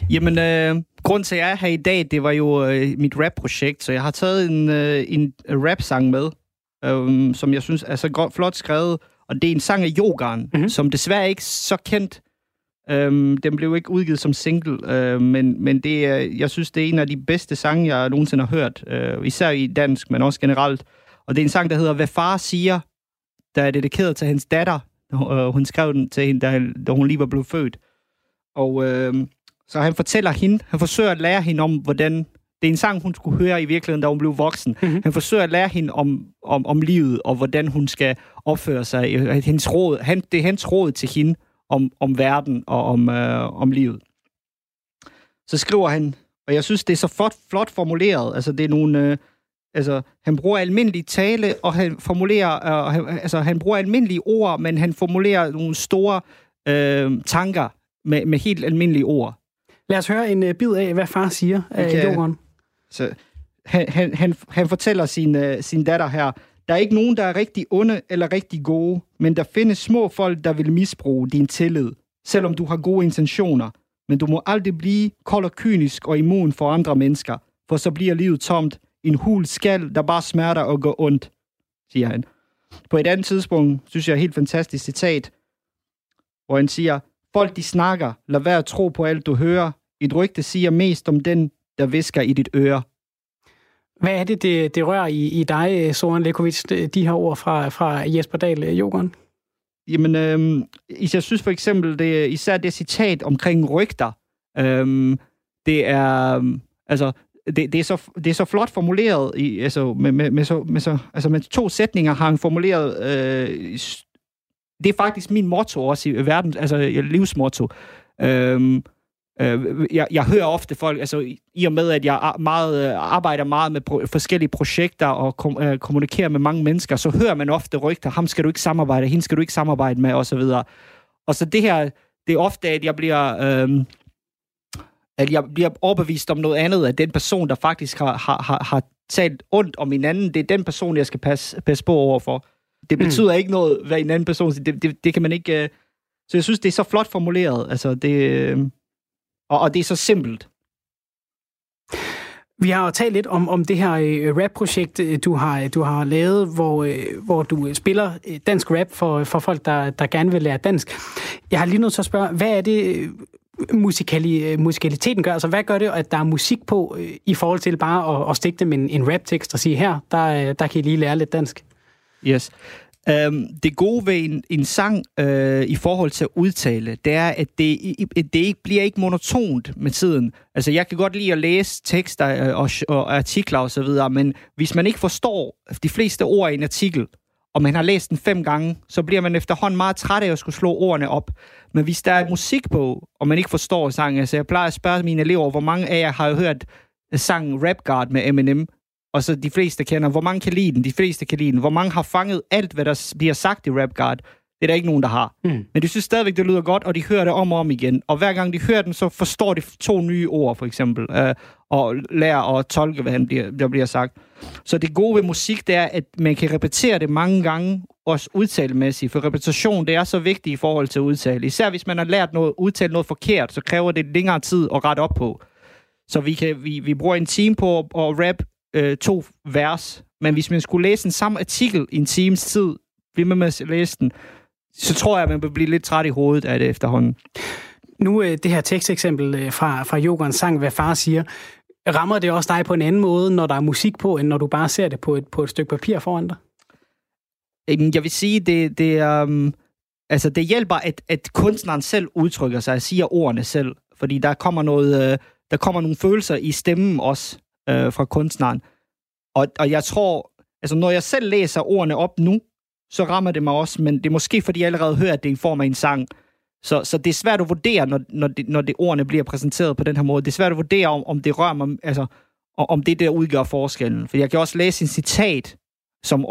Jamen, øh, grund til, at jeg er her i dag, det var jo øh, mit rap-projekt, så jeg har taget en, øh, en rap-sang med, øh, som jeg synes er så godt, flot skrevet, og det er en sang af Yogan, mm-hmm. som desværre ikke så kendt. Øhm, den blev ikke udgivet som single, øh, men, men det er, jeg synes, det er en af de bedste sange, jeg nogensinde har hørt. Øh, især i dansk, men også generelt. Og det er en sang, der hedder Hvad far siger, der er dedikeret til hendes datter. Øh, hun skrev den til hende, da, da hun lige var blevet født. Og øh, så han fortæller hende, han forsøger at lære hende om, hvordan... Det er en sang, hun skulle høre i virkeligheden, da hun blev voksen. Mm-hmm. Han forsøger at lære hende om, om, om livet, og hvordan hun skal opføre sig. Hendes råd, han, det er hans råd til hende om, om verden og om, øh, om livet. Så skriver han, og jeg synes, det er så flot, flot formuleret. Altså, det er nogle... Øh, altså, han bruger almindelig tale, og han formulerer... Øh, han, altså, han bruger almindelige ord, men han formulerer nogle store øh, tanker med, med helt almindelige ord. Lad os høre en uh, bid af, hvad far siger af okay. jorden. Så, han, han, han, han fortæller sin, uh, sin datter her, der er ikke nogen, der er rigtig onde eller rigtig gode, men der findes små folk, der vil misbruge din tillid, selvom du har gode intentioner. Men du må aldrig blive kold og kynisk og immun for andre mennesker, for så bliver livet tomt. En hul skal, der bare smerter og går ondt, siger han. På et andet tidspunkt, synes jeg er helt fantastisk citat, hvor han siger, Folk, de snakker. Lad være at tro på alt, du hører. Et rygte siger mest om den, der visker i dit øre. Hvad er det, det, det rører i, i dig, Soren Lekovic, de her ord fra, fra Jesper Dahl Jokeren? Jamen, øhm, jeg synes for eksempel, det, især det citat omkring rygter, øhm, det er, øhm, altså, det, det, er så, det er så flot formuleret, i, altså, med, med, med, så, med, så, altså, med to sætninger har han formuleret øh, det er faktisk min motto også i øh, verden, altså livsmotto. Øhm, øh, jeg, jeg hører ofte folk, altså i og med, at jeg meget, øh, arbejder meget med pro- forskellige projekter og kom, øh, kommunikerer med mange mennesker, så hører man ofte rygter, ham skal du ikke samarbejde, hende skal du ikke samarbejde med, osv. Og, og så det her, det er ofte, at jeg bliver... Øh, at jeg bliver overbevist om noget andet, at den person, der faktisk har, har, har, har talt ondt om en anden, det er den person, jeg skal passe, passe på overfor. Det mm. betyder mm. ikke noget, hvad en anden person siger. Det, det, det kan man ikke... Uh... Så jeg synes, det er så flot formuleret. Altså, det, uh... og, og det er så simpelt. Vi har jo talt lidt om, om det her uh, rap-projekt, du har, du har lavet, hvor, uh, hvor du spiller dansk rap for, for folk, der, der gerne vil lære dansk. Jeg har lige nødt til at spørge, hvad er det, musikali, musikaliteten gør? Altså, hvad gør det, at der er musik på, øh, i forhold til bare at, at stikke dem en, en rap-tekst og sige, her, der, øh, der kan I lige lære lidt dansk? Yes. Um, det gode ved en, en sang uh, i forhold til at udtale, det er, at det, det ikke bliver ikke monotont med tiden. Altså, jeg kan godt lide at læse tekster og, og artikler og så videre, men hvis man ikke forstår de fleste ord i en artikel, og man har læst den fem gange, så bliver man efterhånden meget træt af at skulle slå ordene op. Men hvis der er musik på, og man ikke forstår sangen, altså jeg plejer at spørge mine elever, hvor mange af jer har hørt sangen Rap God med Eminem, og så de fleste kender. Hvor mange kan lide den? De fleste kan lide den. Hvor mange har fanget alt, hvad der bliver sagt i Rap God? Det er der ikke nogen, der har. Mm. Men de synes stadigvæk, det lyder godt, og de hører det om og om igen. Og hver gang de hører den, så forstår de to nye ord, for eksempel, øh, og lærer at tolke, hvad han bliver, der bliver sagt. Så det gode ved musik, det er, at man kan repetere det mange gange, også udtalemæssigt. For repetition, det er så vigtigt i forhold til udtale. Især hvis man har lært noget, udtale noget forkert, så kræver det længere tid at rette op på. Så vi, kan, vi, vi bruger en time på at, at rap øh, to vers. Men hvis man skulle læse en samme artikel i en times tid, blive med med at læse den, så tror jeg, at man vil blive lidt træt i hovedet af det efterhånden. Nu øh, det her teksteksempel øh, fra, fra Jokeren sang, hvad far siger, rammer det også dig på en anden måde, når der er musik på, end når du bare ser det på et, på et stykke papir foran dig? Jeg vil sige, det, det, um, altså det hjælper, at, at kunstneren selv udtrykker sig og siger ordene selv. Fordi der kommer, noget, øh, der kommer nogle følelser i stemmen også øh, fra kunstneren. Og, og jeg tror, altså når jeg selv læser ordene op nu, så rammer det mig også, men det er måske, fordi jeg allerede hører, at det er i form af en sang. Så, så det er svært at vurdere, når, når, det, når det ordene bliver præsenteret på den her måde. Det er svært at vurdere, om, om det rører mig, altså, om det der udgør forskellen. For jeg kan også læse en citat, som,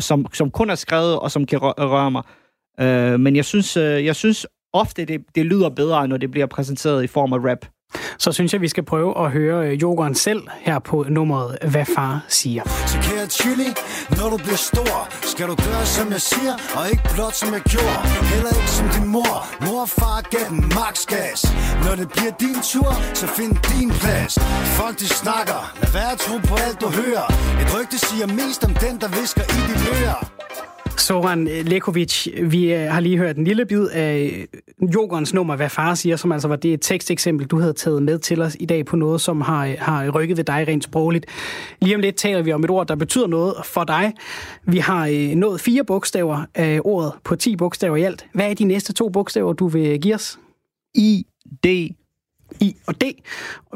som, som kun er skrevet, og som kan røre mig. Øh, men jeg synes, øh, jeg synes ofte, det, det lyder bedre, når det bliver præsenteret i form af rap. Så synes jeg, vi skal prøve at høre øh, Jokeren selv her på nummeret Hvad far siger. Så kære chili, når du bliver stor, skal du gøre som jeg siger, og ikke blot som jeg gjorde. Heller ikke som din mor. Mor og far gav den max gas. Når det bliver din tur, så find din plads. Folk de snakker, lad være at tro på alt du hører. Et rygte siger mest om den, der visker i dit øre. Soran Lekovic, vi øh, har lige hørt en lille bid af Jogerens nummer, Hvad far siger, som altså var det et teksteksempel, du havde taget med til os i dag på noget, som har, har rykket ved dig rent sprogligt. Lige om lidt taler vi om et ord, der betyder noget for dig. Vi har øh, nået fire bogstaver af ordet på 10 bogstaver i alt. Hvad er de næste to bogstaver, du vil give os? I, D, I og D.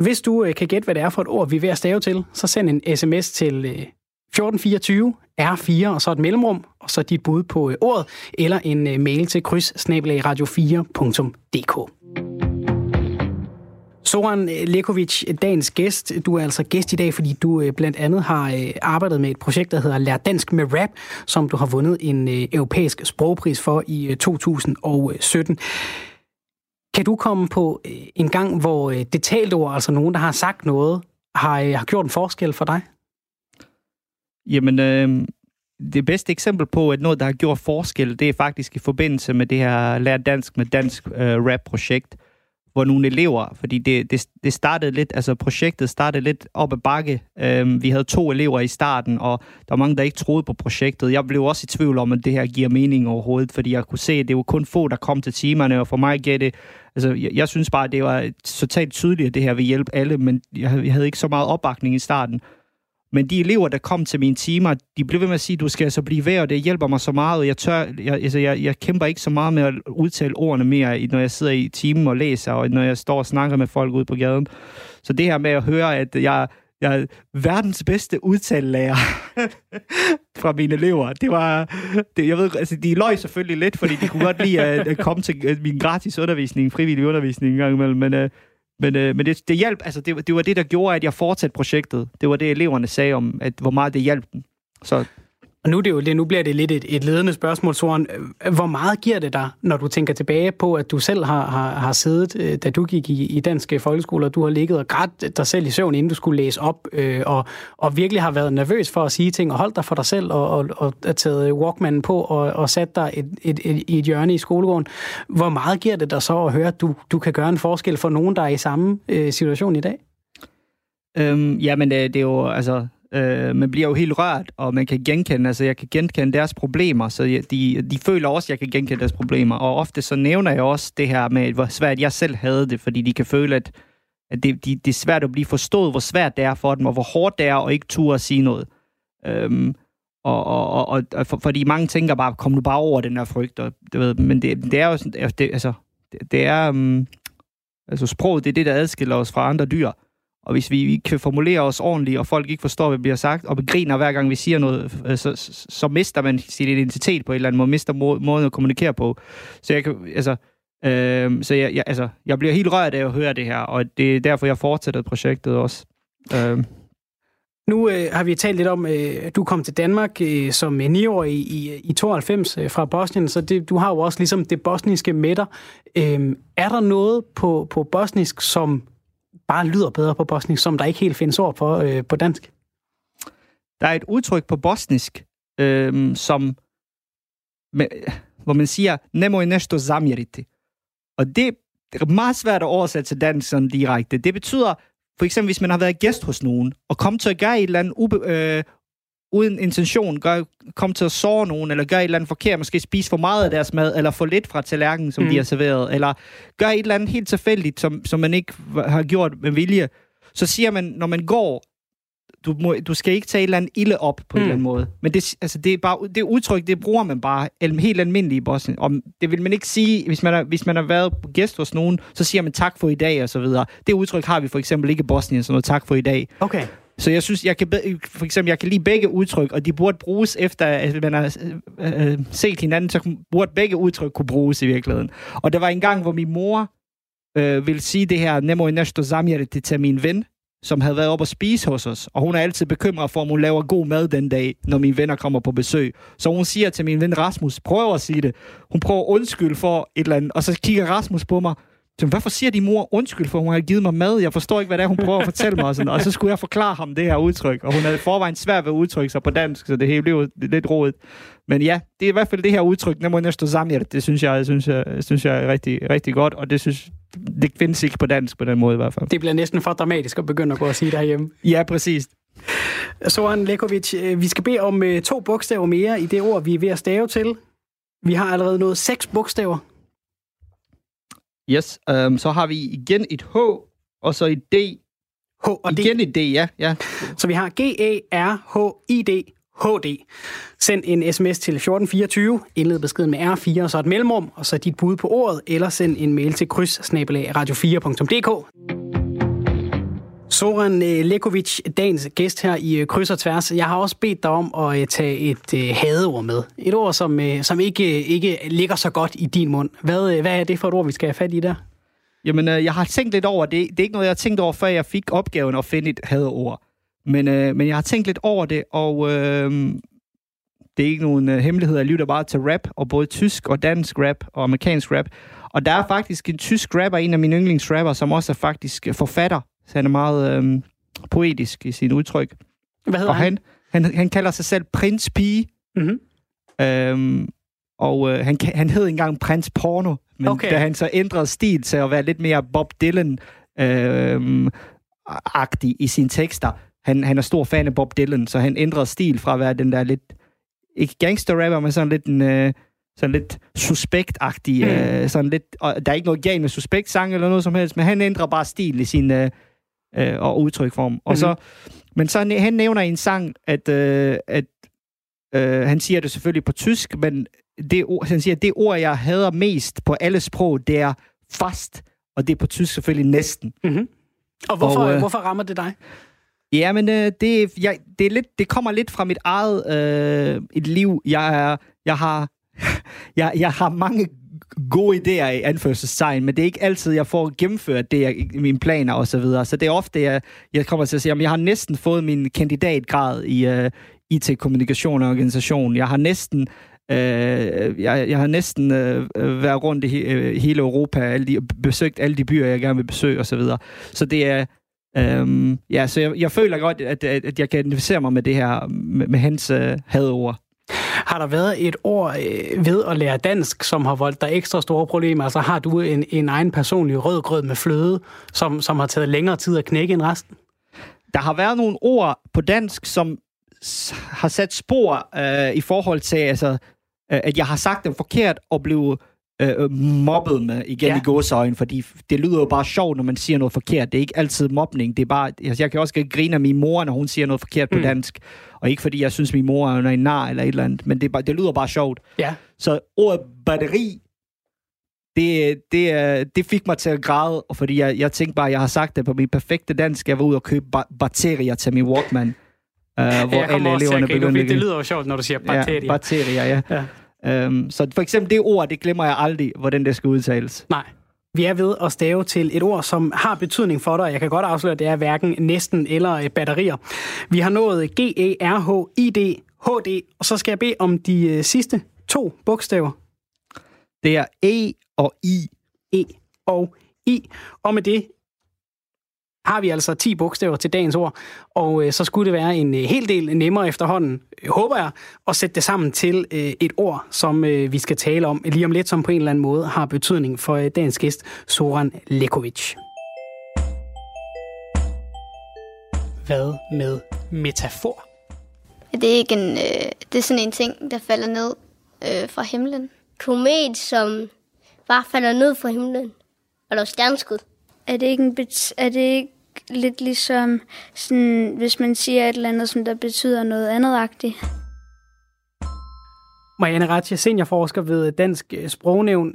Hvis du øh, kan gætte, hvad det er for et ord, vi er ved at stave til, så send en sms til 1424 R4, og så et mellemrum, og så dit bud på øh, ordet, eller en øh, mail til kryds radio4.dk. Soran øh, Lekovic, dagens gæst. Du er altså gæst i dag, fordi du blandt andet har arbejdet med et projekt, der hedder Lær Dansk med Rap, som du har vundet en europæisk sprogpris for i 2017. Kan du komme på en gang, hvor det talte ord, altså nogen, der har sagt noget, har, har gjort en forskel for dig? Jamen, øh, det bedste eksempel på, at noget, der har gjort forskel, det er faktisk i forbindelse med det her Lær Dansk med Dansk øh, Rap-projekt, hvor nogle elever, fordi det, det, det startede lidt, altså projektet startede lidt op ad bakke. Øhm, vi havde to elever i starten, og der var mange, der ikke troede på projektet. Jeg blev også i tvivl om, at det her giver mening overhovedet, fordi jeg kunne se, at det var kun få, der kom til timerne, og for mig gav det, altså jeg, jeg synes bare, at det var totalt tydeligt, at det her vil hjælpe alle, men jeg, jeg havde ikke så meget opbakning i starten. Men de elever, der kom til mine timer, de blev ved med at sige, du skal altså blive ved, og det hjælper mig så meget. Jeg, tør, jeg, altså, jeg, jeg kæmper ikke så meget med at udtale ordene mere, når jeg sidder i timen og læser, og når jeg står og snakker med folk ude på gaden. Så det her med at høre, at jeg, jeg er verdens bedste udtalelærer [LAUGHS] fra mine elever. Det var, det, jeg ved, altså de løg selvfølgelig lidt, fordi de kunne godt lide at, at komme til min gratis undervisning, frivillig undervisning en gang imellem, men, uh, men, øh, men det, det hjalp, altså det, det var det, der gjorde, at jeg fortsatte projektet. Det var det, eleverne sagde om, at hvor meget det hjalp dem. Så og nu, er det jo, nu bliver det lidt et, et ledende spørgsmål, Soren. Hvor meget giver det dig, når du tænker tilbage på, at du selv har, har, har siddet, øh, da du gik i, i danske folkeskoler, du har ligget og grædt dig selv i søvn, inden du skulle læse op, øh, og, og virkelig har været nervøs for at sige ting, og holdt dig for dig selv, og, og, og, og taget Walkman på, og, og sat dig et, et, et, i et hjørne i skolegården. Hvor meget giver det dig så at høre, at du, du kan gøre en forskel for nogen, der er i samme øh, situation i dag? Øhm, jamen, det, øh, det er jo, altså, Øh, man bliver jo helt rørt, og man kan genkende, altså jeg kan genkende deres problemer, så de, de føler også, at jeg kan genkende deres problemer. Og ofte så nævner jeg også det her med, hvor svært jeg selv havde det, fordi de kan føle, at, at det, de, det er svært at blive forstået, hvor svært det er for dem, og hvor hårdt det er og ikke turde at sige noget. Øhm, og, og, og, og for, fordi mange tænker bare, kom nu bare over den her frygt, og, du ved, men det, det er jo sådan, det, altså, det, det er, um, altså sproget, det er det, der adskiller os fra andre dyr. Og hvis vi ikke kan formulere os ordentligt, og folk ikke forstår, hvad vi bliver sagt, og begriner hver gang vi siger noget, øh, så, så, så mister man sin identitet på en eller anden måde, mister må, måden at kommunikere på. Så jeg kan, altså, øh, så jeg, jeg, altså, jeg bliver helt rørt af at høre det her, og det er derfor, jeg fortsætter projektet også. Øh. Nu øh, har vi talt lidt om, øh, at øh, du kom til Danmark øh, som 9-årig i, i 92 øh, fra Bosnien, så det, du har jo også ligesom det bosniske med dig. Øh, er der noget på, på bosnisk, som bare lyder bedre på bosnisk, som der ikke helt findes ord for øh, på dansk? Der er et udtryk på bosnisk, øh, som, med, hvor man siger, nemoj nešto zamjeriti. Og det er meget svært at oversætte til dansk sådan direkte. Det betyder, for eksempel hvis man har været gæst hos nogen, og kom til at gøre et eller andet ube, øh, uden intention gør, komme til at såre nogen, eller gør et eller andet forkert, måske spise for meget af deres mad, eller for lidt fra tallerkenen, som mm. de har serveret, eller gør et eller andet helt tilfældigt, som, som man ikke har gjort med vilje, så siger man, når man går, du, må, du skal ikke tage et eller andet ilde op på mm. en eller anden måde. Men det, altså, det, er bare, det udtryk, det bruger man bare helt almindeligt i Bosnien. Og det vil man ikke sige, hvis man, har, hvis man har været på gæst hos nogen, så siger man tak for i dag og så videre. Det udtryk har vi for eksempel ikke i Bosnien, sådan noget tak for i dag. Okay. Så jeg synes, jeg kan for eksempel, jeg kan lide begge udtryk, og de burde bruges efter, at man har øh, øh set hinanden, så burde begge udtryk kunne bruges i virkeligheden. Og der var en gang, hvor min mor øh, ville sige det her, nemo i næste zamjer til min ven, som havde været op og spise hos os, og hun er altid bekymret for, om hun laver god mad den dag, når mine venner kommer på besøg. Så hun siger til min ven Rasmus, prøv at sige det. Hun prøver undskyld for et eller andet, og så kigger Rasmus på mig, så, hvorfor siger din mor undskyld, for hun har givet mig mad? Jeg forstår ikke, hvad det er, hun prøver at fortælle mig. Og, sådan, og så skulle jeg forklare ham det her udtryk. Og hun havde forvejen svært ved at udtrykke sig på dansk, så det hele blev lidt rodet. Men ja, det er i hvert fald det her udtryk, nemlig næste sammen. Det synes jeg, synes jeg, synes jeg er rigtig, rigtig godt, og det synes det findes ikke på dansk på den måde i hvert fald. Det bliver næsten for dramatisk at begynde at gå og sige derhjemme. Ja, præcis. Soran Lekovic, øh, vi skal bede om øh, to bogstaver mere i det ord, vi er ved at stave til. Vi har allerede nået seks bogstaver. Yes, um, så har vi igen et H, og så et D. H og D. Igen et D, ja. ja. Så vi har G-E-R-H-I-D, HD. Send en sms til 1424, indled beskeden med R4 og så et mellemrum, og så dit bud på ordet, eller send en mail til kryds radio4.dk. Soran øh, Lekovic, dagens gæst her i øh, Kryds og Tværs. Jeg har også bedt dig om at øh, tage et hadeord med. Et ord, som, som ikke, ikke ligger så godt i din mund. Hvad, hvad er det for et ord, vi skal have fat i der? Jamen, jeg har tænkt lidt over det. Det er ikke noget, jeg har tænkt over, før jeg fik opgaven at finde et hadeord. Men, øh, men jeg har tænkt lidt over det, og øh, det er ikke nogen øh, hemmelighed. Jeg lytter bare til rap, og både tysk og dansk rap og amerikansk rap. Og der er faktisk en tysk rapper, en af mine yndlingsrapper, som også er faktisk forfatter. Så han er meget øh, poetisk i sin udtryk. Hvad hedder og han? han? Han, han kalder sig selv Prins Pige. Mm-hmm. Øhm, og øh, han, han hed engang Prins Porno, men okay. da han så ændrede stil til at være lidt mere Bob Dylan-agtig øh, i sine tekster, han, han er stor fan af Bob Dylan, så han ændrede stil fra at være den der lidt, ikke gangster-rapper, men sådan lidt en, øh, sådan lidt suspekt-agtig, mm. øh, sådan lidt, og der er ikke noget galt med suspekt-sang eller noget som helst, men han ændrer bare stil i sin, øh, øh, og udtrykform. Mm. Og så, mm-hmm. men så han nævner i en sang, at, øh, at øh, han siger det selvfølgelig på tysk, men det ord, han siger, at det ord, jeg hader mest på alle sprog, det er fast, og det er på tysk selvfølgelig næsten. Mm-hmm. Og hvorfor, og, øh, hvorfor rammer det dig? Ja, men øh, det, jeg, det, er lidt, det kommer lidt fra mit eget øh, et liv. Jeg, er, jeg, har, [LAUGHS] jeg, jeg har mange gode idéer i anførselstegn, men det er ikke altid, jeg får gennemført det, jeg, mine planer og så videre. Så det er ofte, jeg, jeg kommer til at sige, at jeg har næsten fået min kandidatgrad i øh, uh, IT-kommunikation og organisation. Jeg har næsten uh, jeg, jeg har næsten uh, været rundt i he, uh, hele Europa, alle de, besøgt alle de byer, jeg gerne vil besøge og Så, videre. så det er Um, ja, så jeg, jeg føler godt, at, at jeg kan identificere mig med det her, med, med hans uh, hadord. Har der været et ord øh, ved at lære dansk, som har voldt dig ekstra store problemer? Altså har du en, en egen personlig rødgrød med fløde, som, som har taget længere tid at knække end resten? Der har været nogle ord på dansk, som har sat spor øh, i forhold til, altså, øh, at jeg har sagt dem forkert og blevet øh, mobbet med igen ja. i gåsøjne, fordi det lyder jo bare sjovt, når man siger noget forkert. Det er ikke altid mobning. Det er bare, altså, jeg kan også grine af min mor, når hun siger noget forkert på mm. dansk. Og ikke fordi jeg synes, min mor er en nar eller et eller andet, men det, bare, det lyder bare sjovt. Ja. Så ordet batteri, det, det, det fik mig til at græde, fordi jeg, jeg tænkte bare, at jeg har sagt det på min perfekte dansk. Jeg var ude og købe ba- batterier til min Walkman. Uh, hvor alle eleverne begyndte... Det lyder jo sjovt, når du siger batterier. Ja, batterier, ja. ja. Um, så for eksempel det ord, det glemmer jeg aldrig, hvordan det skal udtales. Nej. Vi er ved at stave til et ord, som har betydning for dig. Jeg kan godt afsløre, at det er hverken næsten eller øh, batterier. Vi har nået G-E-R-H-I-D, H-D, og så skal jeg bede om de øh, sidste to bogstaver. Det er E og I. E og I. Og med det har vi altså 10 bogstaver til dagens ord, og øh, så skulle det være en øh, hel del nemmere efterhånden, øh, håber jeg, at sætte det sammen til øh, et ord, som øh, vi skal tale om lige om lidt, som på en eller anden måde har betydning for øh, dagens gæst, Soran Lekovic. Hvad med metafor? Er det ikke en, øh, det er sådan en ting, der falder ned øh, fra himlen? Komet, som bare falder ned fra himlen. Eller stjerneskud. Er det ikke, en bet- er det ikke lidt ligesom, sådan, hvis man siger et eller andet, som der betyder noget andetagtigt. Marianne Ratje, seniorforsker ved Dansk Sprognævn.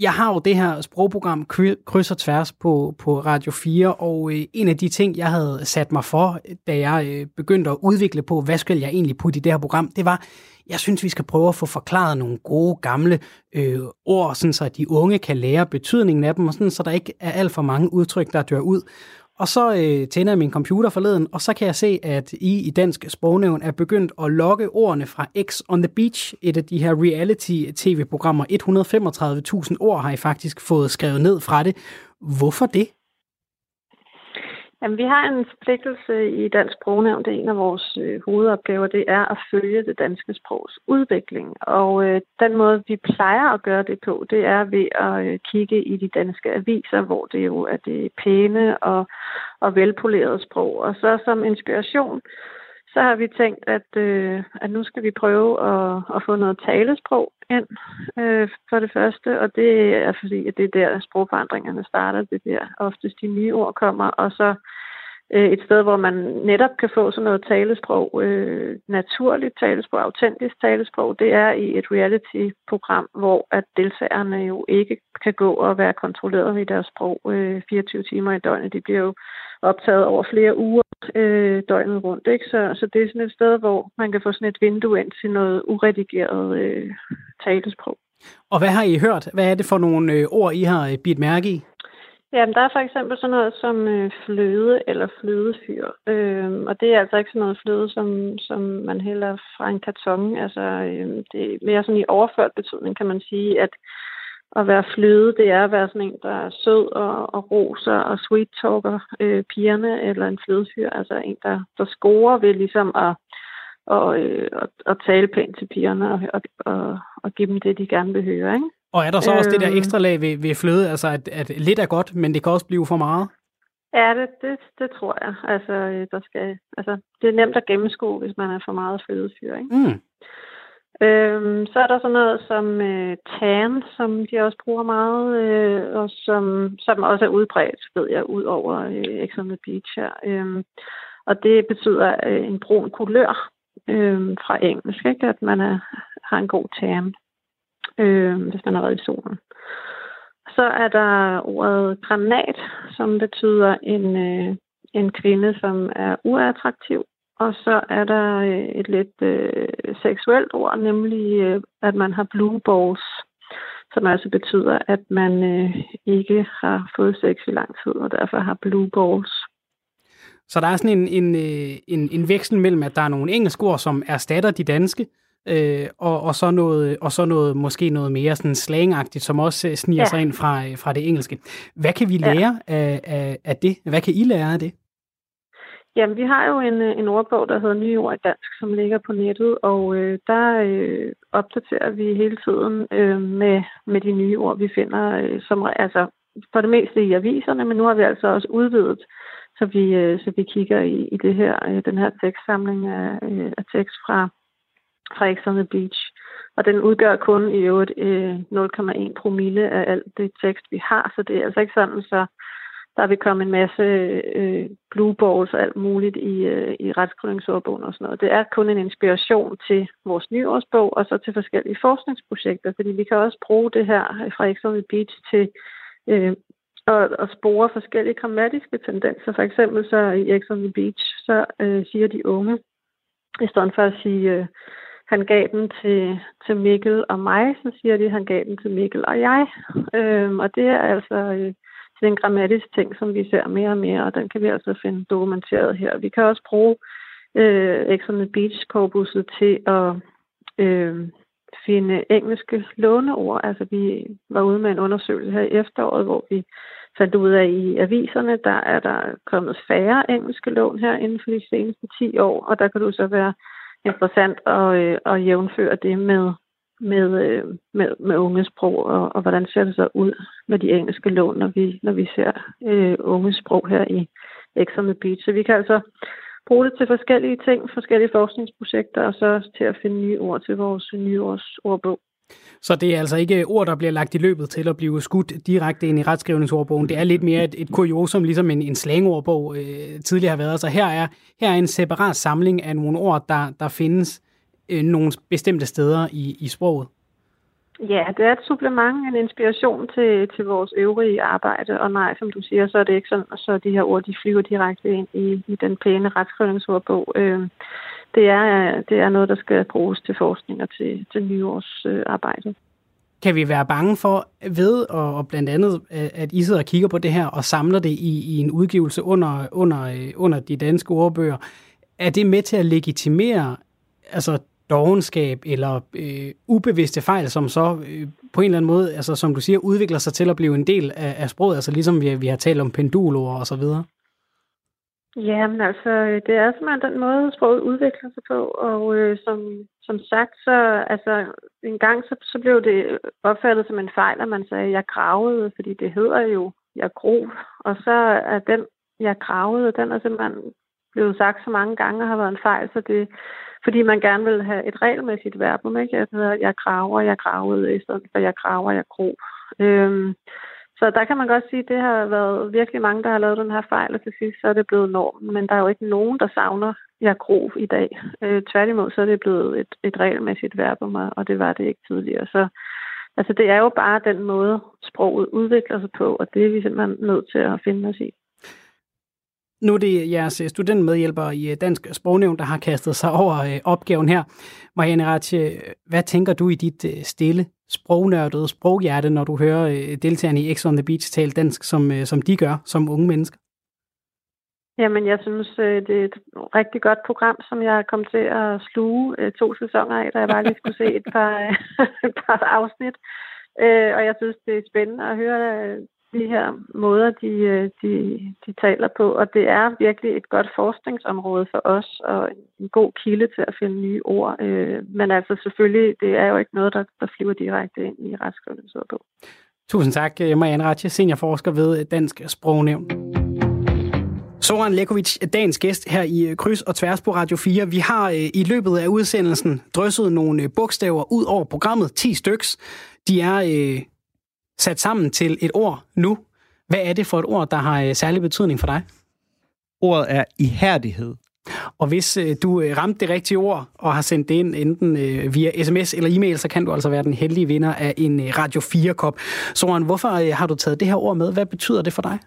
Jeg har jo det her sprogprogram Kryds og Tværs på, på Radio 4, og øh, en af de ting, jeg havde sat mig for, da jeg øh, begyndte at udvikle på, hvad skal jeg egentlig putte i det her program, det var, jeg synes, vi skal prøve at få forklaret nogle gode, gamle øh, ord, sådan så de unge kan lære betydningen af dem, og sådan, så der ikke er alt for mange udtryk, der dør ud. Og så øh, tænder jeg min computer forleden, og så kan jeg se, at I i Dansk Sprognævn er begyndt at lokke ordene fra X on the Beach, et af de her reality-tv-programmer. 135.000 ord har I faktisk fået skrevet ned fra det. Hvorfor det? Jamen, vi har en forpligtelse i Dansk Sprognævn. Det er en af vores øh, hovedopgaver. Det er at følge det danske sprogs udvikling. Og øh, den måde, vi plejer at gøre det på, det er ved at øh, kigge i de danske aviser, hvor det jo er det pæne og, og velpolerede sprog. Og så som inspiration, så har vi tænkt, at, øh, at nu skal vi prøve at, at få noget talesprog ind øh, for det første, og det er fordi, at det er der, sprogforandringerne starter. Det er der oftest de nye ord kommer, og så øh, et sted, hvor man netop kan få sådan noget talesprog, øh, naturligt talesprog, autentisk talesprog, det er i et reality-program, hvor at deltagerne jo ikke kan gå og være kontrolleret i deres sprog øh, 24 timer i døgnet. De bliver jo optaget over flere uger øh, døgnet rundt. Ikke? Så, så det er sådan et sted, hvor man kan få sådan et vindue ind til noget uredigeret øh, talesprog. Og hvad har I hørt? Hvad er det for nogle øh, ord, I har øh, bidt mærke i? Jamen, der er for eksempel sådan noget som øh, fløde eller flødefyr. Øh, og det er altså ikke sådan noget fløde, som, som man hælder fra en karton. Altså, øh, det er mere sådan i overført betydning, kan man sige, at at være fløde, det er at være sådan en, der er sød og, og roser og sweet talker øh, pigerne, eller en flødefyr, altså en, der, der scorer ved ligesom at, og, øh, at, at tale pænt til pigerne og, og, og, og give dem det, de gerne vil høre. Ikke? Og er der så også det der øhm. ekstra lag ved, ved fløde, altså at, at lidt er godt, men det kan også blive for meget? Ja, det, det, det tror jeg. Altså, øh, der skal, altså, det er nemt at gennemskue, hvis man er for meget flødefyr. Ikke? Mm. Øhm, så er der sådan noget som øh, tan, som de også bruger meget, øh, og som, som også er udbredt, ved jeg, ud over øh, X on the Beach her. Øhm, og det betyder øh, en brun kulør øh, fra engelsk, ikke? at man er, har en god tan, øh, hvis man har været i solen. Så er der ordet granat, som betyder en, øh, en kvinde, som er uattraktiv. Og så er der øh, et lidt øh, seksuelt ord, nemlig øh, at man har blue balls, som altså betyder, at man øh, ikke har fået sex i lang tid, og derfor har blue balls. Så der er sådan en, en, øh, en, en veksel mellem, at der er nogle engelske ord, som erstatter de danske, øh, og, og, så noget, og så noget, måske noget mere sådan slangagtigt, som også øh, sniger ja. sig ind fra, fra det engelske. Hvad kan vi lære ja. af, af, af det? Hvad kan I lære af det? Jamen, vi har jo en, en ordbog, der hedder Nye Ord i Dansk, som ligger på nettet, og øh, der øh, opdaterer vi hele tiden øh, med, med de nye ord, vi finder, øh, som altså for det meste i aviserne, men nu har vi altså også udvidet, så vi, øh, så vi kigger i, i det her, øh, den her tekstsamling af, øh, af tekst fra, fra X on the Beach. Og den udgør kun i øvrigt øh, 0,1 promille af alt det tekst, vi har, så det er altså ikke sådan, så der vil komme en masse øh, blue balls og alt muligt i, øh, i retskrydningsordbogen og sådan noget. Det er kun en inspiration til vores nyårsbog og så til forskellige forskningsprojekter, fordi vi kan også bruge det her fra X on Beach til øh, at, at spore forskellige grammatiske tendenser. For eksempel så i X on the Beach, så øh, siger de unge, i stedet for at sige, øh, han gav den til, til Mikkel og mig, så siger de, han gav den til Mikkel og jeg. Øhm, og det er altså... Øh, det en grammatisk ting, som vi ser mere og mere, og den kan vi altså finde dokumenteret her. Vi kan også bruge øh, Exxon Beach-korpuset til at øh, finde engelske låneord. Altså vi var ude med en undersøgelse her i efteråret, hvor vi fandt ud af, i aviserne, der er der kommet færre engelske lån her inden for de seneste 10 år, og der kan du så være interessant at, øh, at jævnføre det med med, øh, med, med ungesprog, og, og hvordan ser det så ud med de engelske lån, når vi, når vi ser øh, ungesprog her i X on the Beach. Så vi kan altså bruge det til forskellige ting, forskellige forskningsprojekter, og så også til at finde nye ord til vores nyårsordbog. Så det er altså ikke ord, der bliver lagt i løbet til at blive skudt direkte ind i retskrivningsordbogen. Det er lidt mere et, et kuriosum, ligesom en, en slangordbog øh, tidligere har været. Så her er, her er en separat samling af nogle ord, der, der findes øh, nogle bestemte steder i, i sproget. Ja, det er et supplement, en inspiration til, til vores øvrige arbejde. Og nej, som du siger, så er det ikke sådan, så de her ord de flyver direkte ind i, i den pæne retskrivningsordbog. Øh, det er, det er noget, der skal bruges til forskning og til, til nyårsarbejde. Kan vi være bange for ved, og, og blandt andet, at I sidder og kigger på det her og samler det i, i en udgivelse under, under, øh, under de danske ordbøger, er det med til at legitimere altså dogenskab eller øh, ubevidste fejl, som så øh, på en eller anden måde, altså som du siger, udvikler sig til at blive en del af, af sproget, altså ligesom vi, vi har talt om pendulord og så videre? Jamen altså, øh, det er simpelthen den måde, sproget udvikler sig på, og øh, som, som sagt, så altså, en gang så, så blev det opfattet som en fejl, at man sagde, jeg gravede, fordi det hedder jo, jeg grov, og så er den, jeg gravede, den er simpelthen blevet sagt så mange gange og har været en fejl, så det, fordi man gerne vil have et regelmæssigt verbum, ikke? Jeg jeg graver, jeg gravede, i stedet for jeg graver, jeg grov. Øhm, så der kan man godt sige, at det har været virkelig mange, der har lavet den her fejl, og til sidst så er det blevet normen. Men der er jo ikke nogen, der savner jeg grov i dag. Øh, tværtimod så er det blevet et, et regelmæssigt verbum, og det var det ikke tidligere. Så altså, det er jo bare den måde, sproget udvikler sig på, og det er vi simpelthen nødt til at finde os i. Nu er det jeres øh, studentmedhjælper i øh, Dansk Sprognævn, der har kastet sig over øh, opgaven her. Marianne Ratje, hvad tænker du i dit stille, sprognørdet sproghjerte, når du hører øh, deltagerne i X on the Beach tale dansk, som, øh, som de gør som unge mennesker? Jamen, jeg synes, øh, det er et rigtig godt program, som jeg kom til at sluge øh, to sæsoner af, da jeg bare lige skulle se et par, [LAUGHS] et par afsnit. Og jeg synes, det er spændende at høre de her måder, de, øh, de, de taler på. Og det er virkelig et godt forskningsområde for os, og en god kilde til at finde nye ord. Øh, men altså selvfølgelig, det er jo ikke noget, der, der flyver direkte ind i retskrivningsordbog. Tusind tak, øh, Marianne Ratje, seniorforsker ved Dansk Sprognævn. Soran Lekovic, dagens gæst her i Kryds og Tværs på Radio 4. Vi har i løbet af udsendelsen drysset nogle bogstaver ud over programmet, 10 styks. De er sat sammen til et ord nu. Hvad er det for et ord, der har øh, særlig betydning for dig? Ordet er ihærdighed. Og hvis øh, du øh, ramte det rigtige ord og har sendt det ind enten øh, via sms eller e-mail, så kan du altså være den heldige vinder af en øh, Radio 4-kop. Soren, hvorfor øh, har du taget det her ord med? Hvad betyder det for dig?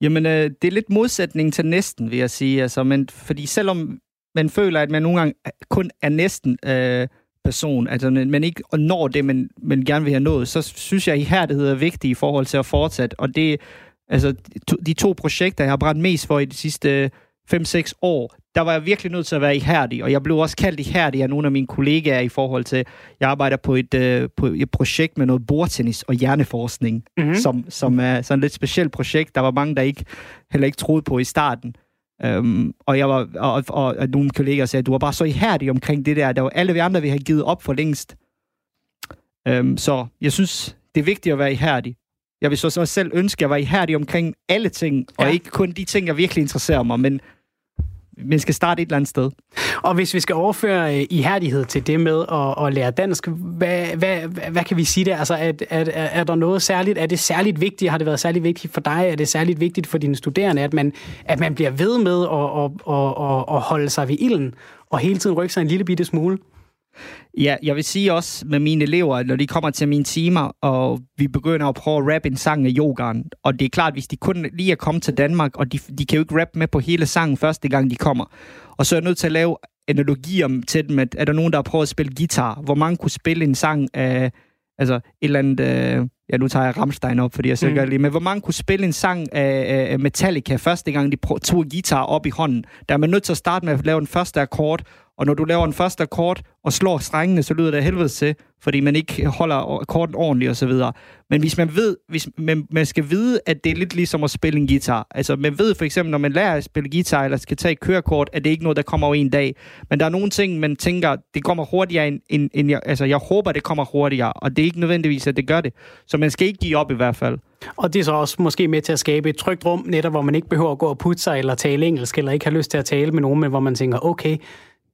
Jamen, øh, det er lidt modsætning til næsten, vil jeg sige. Altså, men, fordi selvom man føler, at man nogle gange kun er næsten... Øh, person, altså man ikke når det, man, man gerne vil have nået, så synes jeg, at ihærdighed er vigtig i forhold til at fortsætte. Og det, altså de to projekter, jeg har brændt mest for i de sidste 5-6 år, der var jeg virkelig nødt til at være ihærdig, og jeg blev også kaldt ihærdig af nogle af mine kollegaer i forhold til, jeg arbejder på et, uh, på et projekt med noget bordtennis og hjerneforskning, mm-hmm. som, som er sådan et lidt specielt projekt, der var mange, der ikke heller ikke troede på i starten. Øhm, og, jeg var, og, og, og nogle kolleger sagde, at du var bare så ihærdig omkring det der. Der var alle vi andre, vi har givet op for længst. Øhm, så jeg synes, det er vigtigt at være ihærdig. Jeg vil så, så selv ønske, at jeg var ihærdig omkring alle ting, ja. og ikke kun de ting, jeg virkelig interesserer mig, men man skal starte et eller andet sted. Og hvis vi skal overføre øh, ihærdighed til det med at, at lære dansk, hvad, hvad, hvad, hvad kan vi sige der? Altså, er, er, er der noget særligt? Er det særligt vigtigt? Har det været særligt vigtigt for dig? Er det særligt vigtigt for dine studerende, at man, at man bliver ved med at, at, at, at, at holde sig ved ilden og hele tiden rykke sig en lille bitte smule? Ja, jeg vil sige også med mine elever, når de kommer til mine timer, og vi begynder at prøve at rappe en sang af yogaen, og det er klart, hvis de kun lige er kommet til Danmark, og de, de kan jo ikke rappe med på hele sangen første gang, de kommer, og så er jeg nødt til at lave analogier til dem, at er der nogen, der har prøvet at spille guitar, hvor man kunne spille en sang af, altså et eller andet, øh, ja nu tager jeg Rammstein op, fordi jeg sikkert mm. lige, men hvor man kunne spille en sang af, af Metallica første gang, de tog guitar op i hånden, der er man nødt til at starte med at lave den første akkord, og når du laver en første akkord og slår strengene, så lyder det af helvede til, fordi man ikke holder akkorden ordentligt osv. Men hvis man ved, hvis man, man skal vide, at det er lidt ligesom at spille en guitar. Altså man ved for eksempel, når man lærer at spille guitar eller skal tage et kørekort, at det ikke er noget, der kommer over en dag. Men der er nogle ting, man tænker, det kommer hurtigere end, end, end jeg, altså jeg håber, det kommer hurtigere, og det er ikke nødvendigvis, at det gør det. Så man skal ikke give op i hvert fald. Og det er så også måske med til at skabe et trygt rum, netop hvor man ikke behøver at gå og putte sig eller tale engelsk, eller ikke har lyst til at tale med nogen, men hvor man tænker, okay,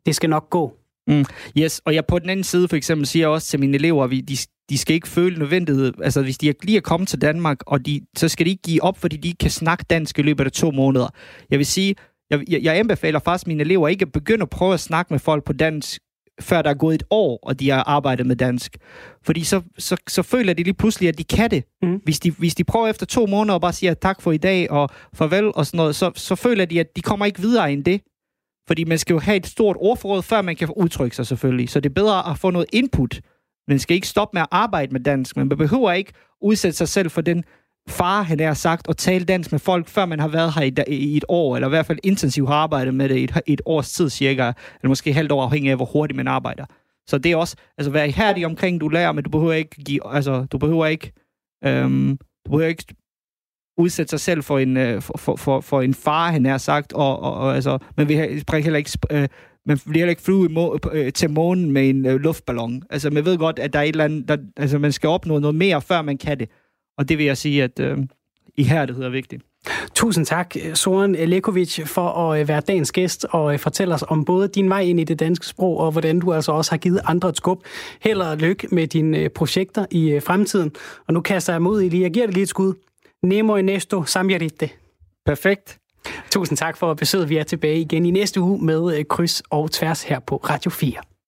det skal nok gå. Mm. Yes, og jeg på den anden side for eksempel siger også til mine elever, at de, de skal ikke føle nødvendighed. Altså hvis de lige er kommet til Danmark, og de, så skal de ikke give op, fordi de ikke kan snakke dansk i løbet af to måneder. Jeg vil sige, jeg, jeg, jeg anbefaler faktisk mine elever ikke at begynde at prøve at snakke med folk på dansk, før der er gået et år, og de har arbejdet med dansk. Fordi så, så, så føler de lige pludselig, at de kan det. Mm. Hvis, de, hvis de prøver efter to måneder og bare siger tak for i dag og farvel og sådan noget, så, så føler de, at de kommer ikke videre end det. Fordi man skal jo have et stort ordforråd, før man kan udtrykke sig selvfølgelig. Så det er bedre at få noget input. Man skal ikke stoppe med at arbejde med dansk. Man behøver ikke udsætte sig selv for den far, han har sagt, og tale dansk med folk, før man har været her i, i et år, eller i hvert fald intensivt har arbejdet med det i et, et års tid cirka, eller måske halvt år afhængig af, hvor hurtigt man arbejder. Så det er også, altså vær ihærdig omkring, du lærer, men du behøver ikke give, altså, du behøver ikke, øhm, du behøver ikke udsætte sig selv for en, øh, for, for, for, en far, han har sagt, og, og, og altså, man vil heller ikke, øh, man vil heller ikke flyve må, øh, til månen med en øh, luftballon. Altså, man ved godt, at der er et eller andet, der, altså, man skal opnå noget mere, før man kan det. Og det vil jeg sige, at øh, ihærdighed er vigtigt. Tusind tak, Soren Lekovic, for at øh, være dagens gæst og øh, fortælle os om både din vej ind i det danske sprog, og hvordan du altså også har givet andre et skub. Held og lykke med dine øh, projekter i fremtiden. Og nu kaster jeg mod i lige. Jeg giver det lige et skud. Nemo Ernesto Samjarite. Perfekt. Tusind tak for besøget. Vi er tilbage igen i næste uge med kryds og tværs her på Radio 4.